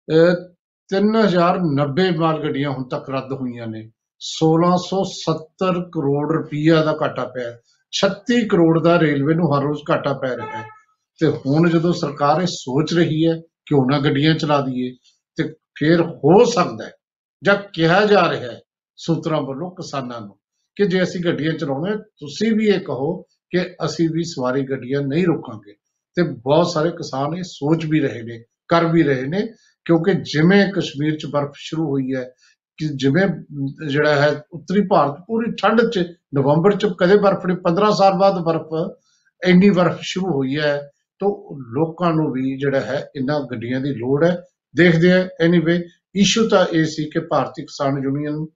ਅਹ 3090 ਮਾਲ ਗੱਡੀਆਂ ਹੁਣ ਤੱਕ ਰੱਦ ਹੋਈਆਂ ਨੇ। 1670 ਕਰੋੜ ਰੁਪਈਆ ਦਾ ਘਾਟਾ ਪਿਆ। ਹੈ। 36 ਕਰੋੜ ਦਾ ਰੇਲਵੇ ਨੂੰ ਹਰ ਰੋਜ਼ ਘਾਟਾ ਪੈ ਰਿਹਾ ਹੈ। ਤੇ ਹੁਣ ਜਦੋਂ ਸਰਕਾਰ ਇਹ ਸੋਚ ਰਹੀ ਹੈ ਕਿਉਂ ਨਾ ਗੱਡੀਆਂ ਚਲਾ ਦਈਏ ਤੇ ਫਿਰ ਹੋ ਸਕਦਾ ਹੈ ਜਾਂ ਕਿਹਾ ਜਾ ਰਿਹਾ ਹੈ ਸੂਤਰਾਂ ਵੱਲੋਂ ਕਿਸਾਨਾਂ ਨੂੰ ਕਿ ਜੇ ਅਸੀਂ ਗੱਡੀਆਂ ਚਲਾਉਣੇ ਤੁਸੀਂ ਵੀ ਇਹ ਕਹੋ ਕਿ ਅਸੀਂ ਵੀ ਸਵਾਰੀ ਗੱਡੀਆਂ ਨਹੀਂ ਰੋਕਾਂਗੇ। ਤੇ ਬਹੁਤ ਸਾਰੇ ਕਿਸਾਨ ਇਹ ਸੋਚ ਵੀ ਰਹੇ ਨੇ ਕਰ ਵੀ ਰਹੇ ਨੇ ਕਿਉਂਕਿ ਜਿਵੇਂ ਕਸ਼ਮੀਰ 'ਚ ਬਰਫ਼ ਸ਼ੁਰੂ ਹੋਈ ਹੈ ਕਿ ਜਿਵੇਂ ਅਮ, ਜਿਹੜਾ ਹੈ ਉੱਤਰੀ ਭਾਰਤ ਪੂਰੀ ਠੰਡ 'ਚ ਨਵੰਬਰ 'ਚ ਕਦੇ ਬਰਫ਼ ਨਹੀਂ 15 ਸਾਲ ਬਾਅਦ ਬਰਫ਼ ਇੰਨੀ ਬਰਫ਼ ਸ਼ੁਰੂ ਹੋਈ ਹੈ ਤਾਂ ਲੋਕਾਂ ਨੂੰ ਵੀ ਜਿਹੜਾ ਹੈ ਇਹਨਾਂ ਗੱਡੀਆਂ ਦੀ ਲੋੜ ਹੈ। ਦੇਖਦੇ ਆ ਐਨੀਵੇ ਇਸ਼ੂ ਤਾਂ ਇਹ ਸੀ ਕਿ ਭਾਰਤੀ ਕਿਸਾਨ ਯੂਨੀਅਨ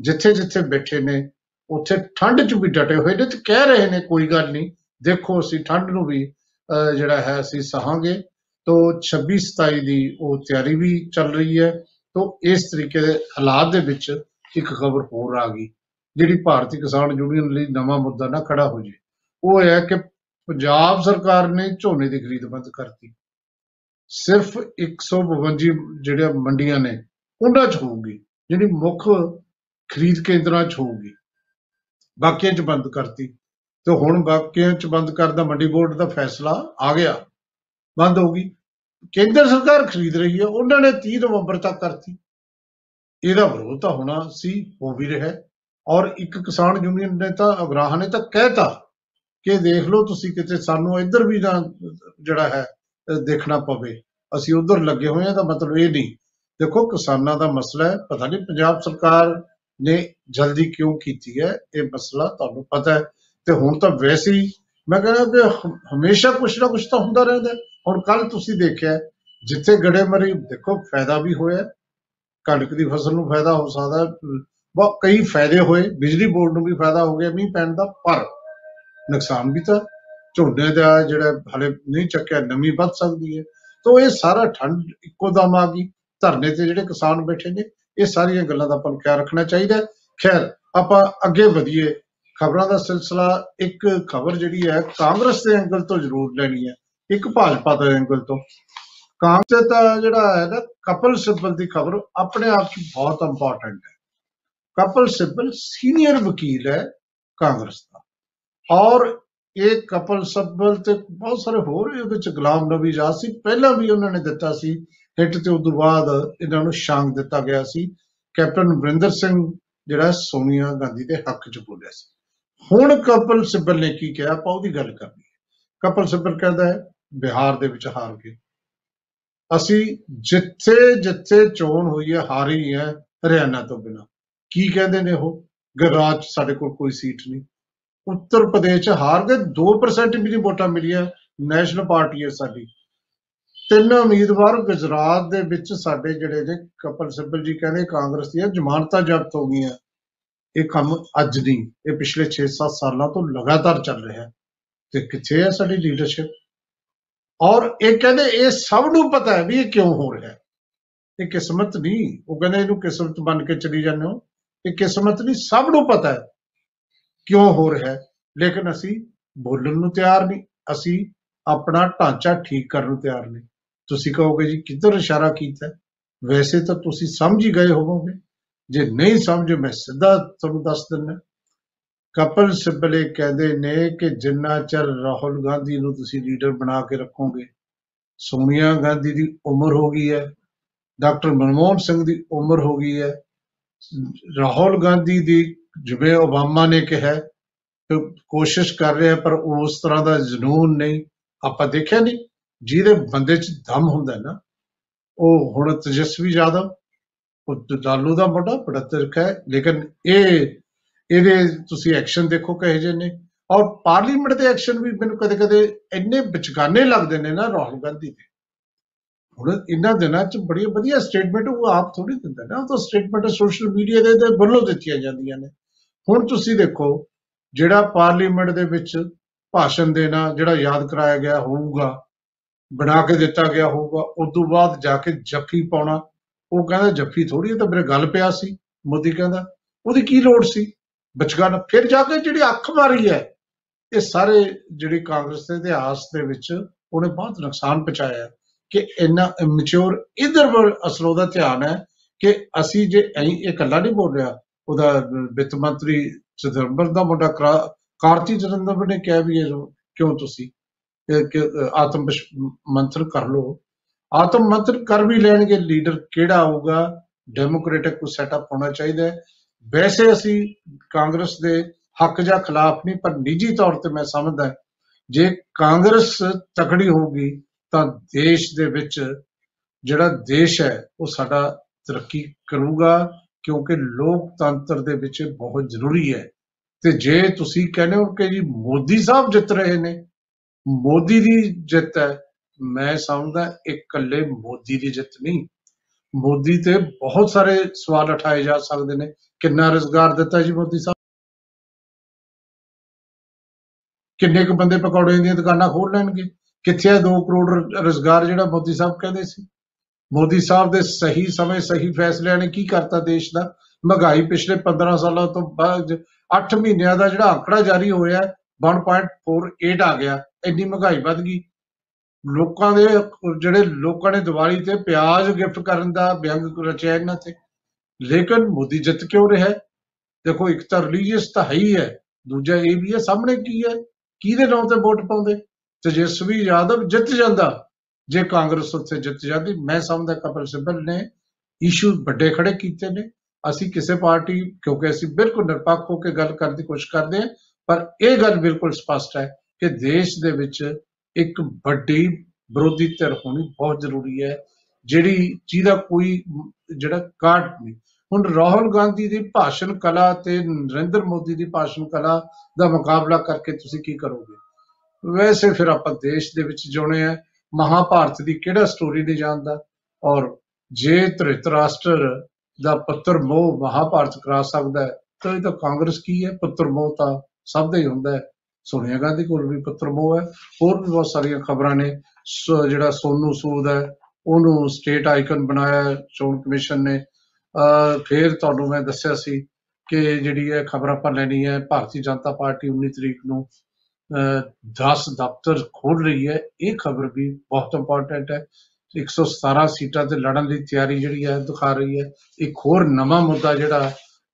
ਜਿੱਥੇ ਜਿੱਥੇ ਬੈਠੇ ਨੇ ਉੱਥੇ ਠੰਡ 'ਚ ਵੀ ਡਟੇ ਹੋਏ ਨੇ ਤੇ ਕਹਿ ਰਹੇ ਨੇ ਕੋਈ ਗੱਲ ਨਹੀਂ ਦੇਖੋ ਅਸੀਂ ਠੰਡ ਨੂੰ ਵੀ ਅਹ, ਜਿਹੜਾ ਹੈ ਅਸੀਂ ਸਹਾਂਗੇ। ਤੋਂ 26 27 ਦੀ ਉਹ ਤਿਆਰੀ ਵੀ ਚੱਲ ਰਹੀ ਹੈ। ਤੋਂ ਇਸ ਤਰੀਕੇ ਦੇ ਹਾਲਾਤ ਦੇ ਵਿੱਚ ਇੱਕ ਖਬਰ ਹੋਰ ਆ ਗਈ ਜਿਹੜੀ ਭਾਰਤੀ ਕਿਸਾਨ ਯੂਨੀਅਨ ਲਈ ਨਵਾਂ ਮੁੱਦਾ ਨਾ ਖੜਾ ਹੋ ਜੇ ਉਹ ਇਹ ਹੈ ਕਿ ਪੰਜਾਬ ਸਰਕਾਰ ਨੇ ਝੋਨੇ ਦੀ ਖਰੀਦ ਬੰਦ ਕਰਤੀ। ਸਿਰਫ 152 ਜਿਹੜੀਆਂ ਮੰਡੀਆਂ ਨੇ, ਉਹਨਾਂ 'ਚ ਹੋਊਗੀ, ਜਿਹੜੀ ਮੁੱਖ ਖਰੀਦ ਕੇਂਦਰਾਂ 'ਚ ਹੋਊਗੀ। ਬਾਕੀਆਂ 'ਚ ਬੰਦ ਕਰਤੀ। ਤੇ ਹੁਣ ਬਾਕੀਆਂ 'ਚ ਬੰਦ ਕਰਦਾ ਮੰਡੀ ਬੋਰਡ ਦਾ ਫੈਸਲਾ ਆ ਗਿਆ। ਬੰਦ ਹੋ ਗਈ ਕੇਂਦਰ ਸਰਕਾਰ ਖਰੀਦ ਰਹੀ ਹੈ, ਉਹਨਾਂ ਨੇ 30 ਨਵੰਬਰ ਤੱਕ ਕਰਤੀ। ਇਹਦਾ ਵਿਰੋਧ ਤਾਂ ਹੋਣਾ ਸੀ, ਹੋ ਵੀ ਰਿਹਾ ਹੈ। ਔਰ ਇੱਕ ਕਿਸਾਨ ਯੂਨੀਅਨ ਨੇ ਤਾਂ, ਅਗਰਾਹਾਂ ਨੇ ਤਾਂ ਕਹਿਤਾ ਕਿ ਦੇਖ ਲਓ ਤੁਸੀਂ ਕਿਤੇ ਸਾਨੂੰ ਇੱਧਰ ਵੀ ਨਾ ਜਿਹੜਾ ਹੈ, ਅਹ ਦੇਖਣਾ ਪਵੇ। ਅਸੀਂ ਉਧਰ ਲੱਗੇ ਹੋਏ ਹਾਂ ਤਾਂ ਮਤਲਬ ਇਹ ਨਹੀਂ। ਦੇਖੋ, ਕਿਸਾਨਾਂ ਦਾ ਮਸਲਾ ਹੈ। ਪਤਾ ਨਹੀਂ ਪੰਜਾਬ ਸਰਕਾਰ ਨੇ ਜਲਦੀ ਕਿਉਂ ਕੀਤੀ ਹੈ? ਇਹ ਮਸਲਾ ਤੁਹਾਨੂੰ ਪਤਾ ਹੈ। ਤੇ ਹੁਣ ਤਾਂ ਵੈਸੇ ਹੀ ਮੈਂ ਕਹਿੰਦਾ ਕਿ ਹ- ਹਮੇਸ਼ਾ ਕੁਛ ਨਾ ਕੁਛ ਤਾਂ ਹੁੰਦਾ ਰਹਿੰਦਾ ਹੈ। ਹੁਣ ਕੱਲ ਤੁਸੀਂ ਦੇਖਿਆ ਜਿੱਥੇ ਗੜੇਮਰੀ ਦੇਖੋ ਫਾਇਦਾ ਵੀ ਹੋਇਆ ਕਣਕ ਦੀ ਫਸਲ ਨੂੰ ਫਾਇਦਾ ਹੋ ਸਕਦਾ ਹੈ। ਬਹੁਤ ਕਈ ਫਾਇਦੇ ਹੋਏ। ਬਿਜਲੀ ਬੋਰਡ ਨੂੰ ਵੀ ਫਾਇਦਾ ਹੋ ਗਿਆ ਮੀਂਹ ਪੈਣ ਦਾ, ਪਰ ਨੁਕਸਾਨ ਵੀ ਤਾਂ ਝੋਨੇ ਦਾ ਜਿਹੜਾ ਹਲੇ ਨਹੀਂ ਚੱਕਿਆ, ਨਮੀ ਵੱਧ ਸਕਦੀ ਹੈ। ਤਾਂ ਇਹ ਸਾਰਾ ਠੰਡ ਇੱਕੋ ਦਮ ਆ ਗਈ। ਧਰਨੇ ਤੇ ਜਿਹੜੇ ਕਿਸਾਨ ਬੈਠੇ ਨੇ, ਇਹ ਸਾਰੀਆਂ ਗੱਲਾਂ ਦਾ ਆਪਾਂ ਨੂੰ ਖਿਆਲ ਰੱਖਣਾ ਚਾਹੀਦਾ ਹੈ। ਖੈਰ, ਆਪਾਂ ਅੱਗੇ ਵਧੀਏ। ਖਬਰਾਂ ਦਾ ਸਿਲਸਿਲਾ, ਇੱਕ ਖਬਰ ਜਿਹੜੀ ਹੈ, ਕਾਂਗਰਸ ਦੇ ਐਂਗਲ ਤੋਂ ਜ਼ਰੂਰ ਲੈਣੀ ਹੈ। ਇੱਕ ਭਾਜਪਾ ਦੇ ਐਂਗਲ ਤੋਂ। ਕਾਂਗਰਸ ਦਾ ਜਿਹੜਾ ਹੈ ਨਾ, ਕਪਲ ਸਿੱਬਲ ਦੀ ਖਬਰ ਆਪਣੇ ਆਪ 'ਚ ਬਹੁਤ ਇੰਪੋਰਟੈਂਟ ਹੈ। ਕਪਲ ਸਿੱਬਲ ਸੀਨੀਅਰ ਵਕੀਲ ਹੈ ਕਾਂਗਰਸ ਦਾ। ਔਰ ਇਹ ਕਪਲ ਸਿੱਬਲ ਤੇ ਬਹੁਤ ਸਾਰੇ ਹੋਰ ਇਹਦੇ ਚ ਗੁਲਾਮ ਨਬੀ ਆਜ਼ਾਦ ਸੀ। ਪਹਿਲਾਂ ਵੀ ਉਹਨਾਂ ਨੇ ਦਿੱਤਾ ਸੀ। ਹਿੱਟ ਤੇ ਉਦੋਂ ਬਾਅਦ ਇਹਨਾਂ ਨੂੰ ਸ਼ਾਂਗ ਦਿੱਤਾ ਗਿਆ ਸੀ। ਕੈਪਟਨ ਅਮਰਿੰਦਰ ਸਿੰਘ ਜਿਹੜਾ ਸੋਨੀਆ ਗਾਂਧੀ ਦੇ ਹੱਕ 'ਚ ਬੋਲਿਆ ਸੀ। ਹੁਣ ਕਪਲ ਸਿੱਬਲ ਨੇ ਕੀ ਕਿਹਾ? ਆਪਾਂ ਉਹਦੀ ਗੱਲ ਕਰਨੀ ਹੈ। ਕਪਲ ਸਿੱਬਲ ਕਹਿੰਦਾ ਹੈ, ਬਿਹਾਰ ਦੇ ਵਿੱਚ ਹਾਰ ਕੇ ਅਸੀਂ ਜਿੱਥੇ ਜਿੱਥੇ ਚੋਣ ਹੋਈ ਹੈ, ਹਾਰੀ ਹੈ, ਹਰਿਆਣਾ ਤੋਂ ਬਿਨਾ। ਕੀ ਕਹਿੰਦੇ ਨੇ ਉਹ? ਗਰਾਜ 'ਚ ਸਾਡੇ ਕੋਲ ਕੋਈ ਸੀਟ ਨਹੀਂ। ਉੱਤਰ ਪ੍ਰਦੇਸ਼ 'ਚ ਹਾਰ ਗਏ 2% ਵੀ ਨਹੀਂ ਵੋਟਾਂ ਮਿਲੀਆਂ ਨੈਸ਼ਨਲ ਪਾਰਟੀ ਹੈ ਸਾਡੀ। ਤਿੰਨ ਉਮੀਦਵਾਰ ਗੁਜਰਾਤ ਦੇ ਵਿੱਚ ਸਾਡੇ ਜਿਹੜੇ ਨੇ, ਕਪਲ ਸਿੱਬਲ ਜੀ ਕਹਿੰਦੇ ਕਾਂਗਰਸ ਦੀਆਂ ਜ਼ਮਾਨਤਾਂ ਜ਼ਬਤ ਹੋ ਗਈਆਂ। ਇਹ ਕੰਮ ਅੱਜ ਨਹੀਂ, ਇਹ ਪਿਛਲੇ 6-7 ਸਾਲਾਂ ਤੋਂ ਲਗਾਤਾਰ ਚੱਲ ਰਿਹਾ ਹੈ। ਤੇ ਕਿੱਥੇ ਹੈ ਸਾਡੀ ਲੀਡਰਸ਼ਿਪ ਔਰ ਇਹ ਕਹਿੰਦੇ, ਇਹ ਸਭ ਨੂੰ ਪਤਾ ਹੈ ਵੀ ਇਹ ਕਿਉਂ ਹੋ ਰਿਹਾ ਹੈ। ਇਹ ਕਿਸਮਤ ਨਹੀਂ, ਉਹ ਕਹਿੰਦੇ ਇਹਨੂੰ ਕਿਸਮਤ ਬਣ ਕੇ ਚਲੀ ਜਾਂਦੇ ਹੋ। ਇਹ ਕਿਸਮਤ ਨਹੀਂ, ਸਭ ਨੂੰ ਪਤਾ ਹੈ। ਕਿਉਂ ਹੋ ਰਿਹਾ ਹੈ? ਲੇਕਿਨ ਅਸੀਂ ਬੋਲਣ ਨੂੰ ਤਿਆਰ ਨਹੀਂ। ਅਸੀਂ ਆਪਣਾ ਢਾਂਚਾ ਠੀਕ ਕਰਨ ਨੂੰ ਤਿਆਰ ਨਹੀਂ। ਤੁਸੀਂ ਕਹੋਗੇ ਜੀ, ਕਿੱਧਰ ਇਸ਼ਾਰਾ ਕੀਤਾ? ਹੈ? ਵੈਸੇ ਤਾਂ ਤੁਸੀਂ ਸਮਝ ਹੀ ਗਏ ਹੋਵੋਗੇ। ਜੇ ਨਹੀਂ ਸਮਝੇ, ਮੈਂ ਸਿੱਧਾ ਤੁਹਾਨੂੰ ਦੱਸ ਦਿੰਦਾ। ਕਪਲ ਸਿੱਬਲੇ ਕਹਿੰਦੇ ਨੇ ਕਿ ਜਿੰਨਾ ਚਿਰ ਰਾਹੁਲ ਗਾਂਧੀ ਨੂੰ ਤੁਸੀਂ ਲੀਡਰ ਬਣਾ ਕੇ ਰੱਖੋਗੇ, ਸੋਨੀਆ ਗਾਂਧੀ ਦੀ ਉਮਰ ਹੋ ਗਈ ਹੈ, ਡਾਕਟਰ ਮਨਮੋਹਨ ਸਿੰਘ ਦੀ ਉਮਰ ਹੋ ਗਈ ਹੈ, ਰਾਹੁਲ ਗਾਂਧੀ ਦੀ ਜਿਵੇਂ ਓਬਾਮਾ ਨੇ ਕਿਹਾ ਕਿ ਕੋਸ਼ਿਸ਼ ਕਰ ਰਿਹਾ ਪਰ ਉਸ ਤਰ੍ਹਾਂ ਦਾ ਜਨੂਨ ਨਹੀਂ। ਆਪਾਂ ਦੇਖਿਆ ਨਹੀਂ, ਜਿਹਦੇ ਬੰਦੇ 'ਚ ਦਮ ਹੁੰਦਾ ਨਾ, ਉਹ ਹੁਣ ਤੇਜਸਵੀ ਯਾਦਵ, ਉਹ ਲਾਲੂ ਦਾ ਮੁੰਡਾ, ਬੜਾ ਤਿਰਕ ਹੈ, ਲੇਕਿਨ ਇਹ, ਇਹਦੇ ਤੁਸੀਂ ਐਕਸ਼ਨ ਦੇਖੋ ਕਹੇ ਜੇ ਨੇ। ਔਰ ਪਾਰਲੀਮੈਂਟ ਦੇ ਐਕਸ਼ਨ ਵੀ ਮੈਨੂੰ ਕਦੇ ਕਦੇ ਇੰਨੇ ਵਿਚਗਾਨੇ ਲੱਗਦੇ ਨੇ ਨਾ ਰਾਹੁਲ ਗਾਂਧੀ ਦੇ। ਹੁਣ ਇਹਨਾਂ ਦਿਨਾਂ 'ਚ ਬੜੀ ਵਧੀਆ ਸਟੇਟਮੈਂਟ ਉਹ ਆਪ ਥੋੜੀ ਦਿੰਦਾ ਨਾ, ਉਹ ਤਾਂ ਸਟੇਟਮੈਂਟ ਸੋਸ਼ਲ ਮੀਡੀਆ ਦੇ ਤੇ ਵੱਲੋਂ ਦਿੱਤੀਆਂ ਜਾਂਦੀਆਂ ਨੇ। ਹੁਣ ਤੁਸੀਂ ਦੇਖੋ, ਜਿਹੜਾ ਪਾਰਲੀਮੈਂਟ ਦੇ ਵਿੱਚ ਭਾਸ਼ਣ ਦੇਣਾ ਜਿਹੜਾ ਯਾਦ ਕਰਾਇਆ ਗਿਆ ਹੋਊਗਾ, ਬਣਾ ਕੇ ਦਿੱਤਾ ਗਿਆ ਹੋਊਗਾ, ਉਸ ਤੋਂ ਬਾਅਦ ਜਾ ਕੇ ਜੱਫੀ ਪਾਉਣਾ, ਉਹ ਕਹਿੰਦਾ ਜੱਫੀ ਥੋੜੀ ਇਹ ਤਾਂ ਮੇਰੇ ਗੱਲ ਪਿਆ ਸੀ, ਮੋਦੀ ਕਹਿੰਦਾ, ਉਹਦੀ ਕੀ ਲੋੜ ਸੀ? ਬਚਗਾਨਾ ਫਿਰ ਜਾ ਕੇ ਜਿਹੜੀ ਅੱਖ ਮਾਰੀ ਹੈ, ਇਹ ਸਾਰੇ ਜਿਹੜੀ ਕਾਂਗਰਸ ਦੇ ਇਤਿਹਾਸ ਦੇ ਵਿੱਚ ਉਹਨੇ ਬਹੁਤ ਨੁਕਸਾਨ ਪਹੁੰਚਾਇਆ ਹੈ ਕਿ ਇੰਨਾ ਇਮੈਚੁਰ ਇਧਰ ਵੱਲ ਅਸਲ ਉਹਦਾ ਧਿਆਨ ਹੈ ਕਿ ਅਸੀਂ ਜੇ ਐਂ ਇਹ ਇਕੱਲਾ ਨਹੀਂ ਬੋਲ ਰਿਹਾ ਉਹਦਾ ਵਿੱਤ ਮੰਤਰੀ ਚਿਦੰਬਰ ਦਾ ਮੁੰਡਾ ਕਰਾ- ਕਾਰਤੀ ਚਿਦੰਬਰ ਨੇ ਕਿਹਾ ਵੀ ਇਹ ਜੋ- ਕਿਉਂ ਤੁਸੀਂ, ਇਹ ਕਿ, ਆਤਮ ਵਿਸ਼- ਮੰਥਨ ਕਰ ਲਓ। ਆਤਮ ਮੰਤਨ ਕਰ ਵੀ ਲੈਣਗੇ, ਲੀਡਰ ਕਿਹੜਾ ਆਊਗਾ, ਡੈਮੋਕ੍ਰੈਟਿਕ ਕੋ ਸੈਟਅਪ ਹੋਣਾ ਚਾਹੀਦਾ ਹੈ। ਵੈਸੇ ਅਸੀਂ ਕਾਂਗਰਸ ਦੇ ਹੱਕ ਜਾਂ ਖਿਲਾਫ ਨਹੀਂ, ਪਰ ਨਿੱਜੀ ਤੌਰ ਤੇ ਮੈਂ ਸਮਝਦਾ ਜੇ ਕਾਂਗਰਸ ਤਕੜੀ ਹੋਊਗੀ, ਤਾਂ ਦੇਸ਼ ਦੇ ਵਿੱਚ ਜਿਹੜਾ ਦੇਸ਼ ਹੈ, ਉਹ ਸਾਡਾ ਤਰੱਕੀ ਕਰੂਗਾ। ਕਿਉਂਕਿ ਲੋਕਤੰਤਰ ਦੇ ਵਿੱਚ ਇਹ ਬਹੁਤ ਜ਼ਰੂਰੀ ਹੈ। ਤੇ ਜੇ ਤੁਸੀਂ ਕਹਿੰਦੇ ਹੋ ਕਿ ਜੀ ਮੋਦੀ ਸਾਹਿਬ ਜਿੱਤ ਰਹੇ ਨੇ, ਮੋਦੀ ਦੀ ਜਿੱਤ ਹੈ, ਮੈਂ ਸਮਝਦਾ ਇਹ ਇਕੱਲੇ ਮੋਦੀ ਦੀ ਜਿੱਤ ਨਹੀਂ। ਮੋਦੀ ਤੇ ਬਹੁਤ ਸਾਰੇ ਸਵਾਲ ਉਠਾਏ ਜਾ ਸਕਦੇ ਨੇ। ਕਿੰਨਾ ਰੋਜ਼ਗਾਰ ਦਿੱਤਾ ਜੀ ਮੋਦੀ ਸਾਹਿਬ? ਕਿੰਨੇ ਕੁ ਬੰਦੇ ਪਕੌੜੇ ਦੀਆਂ ਦੁਕਾਨਾਂ ਖੋਲ ਲੈਣਗੇ? ਕਿੱਥੇ ਹੈ 2 ਕਰੋੜ ਰੋਜ਼ਗਾਰ ਜਿਹੜਾ ਮੋਦੀ ਸਾਹਿਬ ਕਹਿੰਦੇ ਸੀ? ਮੋਦੀ ਸਾਹਿਬ ਦੇ ਸਹੀ ਸਮੇਂ ਸਹੀ ਫੈਸਲਿਆਂ ਨੇ ਕੀ ਕਰਤਾ ਦੇਸ਼ ਦਾ? ਮਹਿੰਗਾਈ ਪਿਛਲੇ 15 ਸਾਲਾਂ ਤੋਂ ਬਾਅਦ 8 ਮਹੀਨਿਆਂ ਦਾ ਜਿਹੜਾ ਅੰਕੜਾ ਜਾਰੀ ਹੋਇਆ 1.48 ਆ ਗਿਆ। ਇੰਨੀ ਮਹਿੰਗਾਈ ਵੱਧ ਗਈ। ਲੋਕਾਂ ਦੇ, ਜਿਹੜੇ ਲੋਕਾਂ ਨੇ ਦੀਵਾਲੀ ਤੇ ਪਿਆਜ਼ ਗਿਫਟ ਕਰਨ ਦਾ ਵਿਅੰਗ ਰਚਿਆ ਇਹਨਾਂ ਤੇ। ਲੇਕਿਨ ਮੋਦੀ ਜਿੱਤ ਕਿਉਂ ਰਿਹਾ ਹੈ? ਦੇਖੋ, ਇੱਕ ਤਾਂ ਰਿਲੀਜੀਅਸ ਤਾਂ ਹੈ ਹੀ ਹੈ। ਦੂਜਾ ਇਹ ਵੀ ਹੈ, ਸਾਹਮਣੇ ਕੀ ਹੈ? ਕਿਹਦੇ ਨਾਂ ਤੇ ਵੋਟ ਪਾਉਂਦੇ? ਤੇਜਸਵੀ ਯਾਦਵ ਜਿੱਤ ਜਾਂਦਾ। ਜੇ ਕਾਂਗਰਸ ਉੱਥੇ ਜਿੱਤ ਜਾਂਦੀ, ਮੈਂ ਸਮਝਦਾ ਕਪਿਲ ਸਿੱਬਲ ਨੇ ਇਸ਼ੂ ਵੱਡੇ ਖੜੇ ਕੀਤੇ ਨੇ। ਅਸੀਂ ਕਿਸੇ ਪਾਰਟੀ, ਕਿਉਂਕਿ ਅਸੀਂ ਬਿਲਕੁਲ ਨਿਰਪੱਖ ਹੋ ਕੇ ਗੱਲ ਕਰਨ ਦੀ ਕੋਸ਼ਿਸ਼ ਕਰਦੇ ਹਾਂ, ਪਰ ਇਹ ਗੱਲ ਬਿਲਕੁਲ ਸਪਸ਼ਟ ਹੈ ਕਿ ਦੇਸ਼ ਦੇ ਵਿੱਚ ਇੱਕ ਵੱਡੀ ਵਿਰੋਧੀ ਧਿਰ ਹੋਣੀ ਬਹੁਤ ਜ਼ਰੂਰੀ ਹੈ, ਜਿਹੜੀ ਜਿਹਦਾ ਕੋਈ ਜਿਹੜਾ ਕਾਟ ਨਹੀਂ। ਹੁਣ ਰਾਹੁਲ ਗਾਂਧੀ ਦੀ ਭਾਸ਼ਣ ਕਲਾ ਤੇ ਨਰਿੰਦਰ ਮੋਦੀ ਦੀ ਭਾਸ਼ਣ ਕਲਾ ਦਾ ਮੁਕਾਬਲਾ ਕਰਕੇ ਤੁਸੀਂ ਕੀ ਕਰੋਗੇ? ਵੈਸੇ ਫਿਰ ਆਪਾਂ ਦੇਸ਼ ਦੇ ਵਿੱਚ ਜਿਉਣੇ ਆ ਮਹਾਭਾਰਤ ਦੀ ਕਿਹੜਾ ਸਟੋਰੀ ਨਹੀਂ ਜਾਣਦਾ? ਔਰ ਜੇ ਧ੍ਰਿਤਰਾਸ਼ਟਰ ਦਾ ਪੁੱਤਰ ਮੋਹ ਮਹਾਭਾਰਤ ਕਰਾ ਸਕਦਾ ਹੈ, ਤਾਂ ਇਹ ਤਾਂ ਕਾਂਗਰਸ ਕੀ ਹੈ? ਪੁੱਤਰ ਮੋਹ ਤਾਂ ਸਭ ਦਾ ਹੀ ਹੁੰਦਾ ਹੈ। ਸੋਨੀਆ ਗਾਂਧੀ ਕੋਲ ਵੀ ਪੁੱਤਰ ਮੋਹ ਹੈ। ਹੋਰ ਵੀ ਬਹੁਤ ਸਾਰੀਆਂ ਖਬਰਾਂ ਨੇ। ਸੋ, ਜਿਹੜਾ ਸੋਨੂ ਸੂਦ ਹੈ, ਉਹਨੂੰ ਸਟੇਟ ਆਈਕਨ ਬਣਾਇਆ ਹੈ, ਚੋਣ ਕਮਿਸ਼ਨ ਨੇ। ਅਹ ਫਿਰ ਤੁਹਾਨੂੰ ਮੈਂ ਦੱਸਿਆ ਸੀ ਕਿ ਜਿਹੜੀ ਇਹ ਖਬਰ ਆਪਾਂ ਲੈਣੀ ਹੈ, ਭਾਰਤੀ ਜਨਤਾ ਪਾਰਟੀ 19 ਤਰੀਕ ਨੂੰ 10 ਦਫ਼ਤਰ ਖੋਲ ਰਹੀ ਹੈ। ਇਹ ਖਬਰ ਵੀ ਬਹੁਤ ਇੰਪੋਰਟੈਂਟ ਹੈ। 117 ਸੀਟਾਂ ਤੇ ਲੜਨ ਦੀ ਤਿਆਰੀ ਜਿਹੜੀ ਹੈ ਦਿਖਾ ਰਹੀ ਹੈ। ਇੱਕ ਹੋਰ ਨਵਾਂ ਮੁੱਦਾ ਜਿਹੜਾ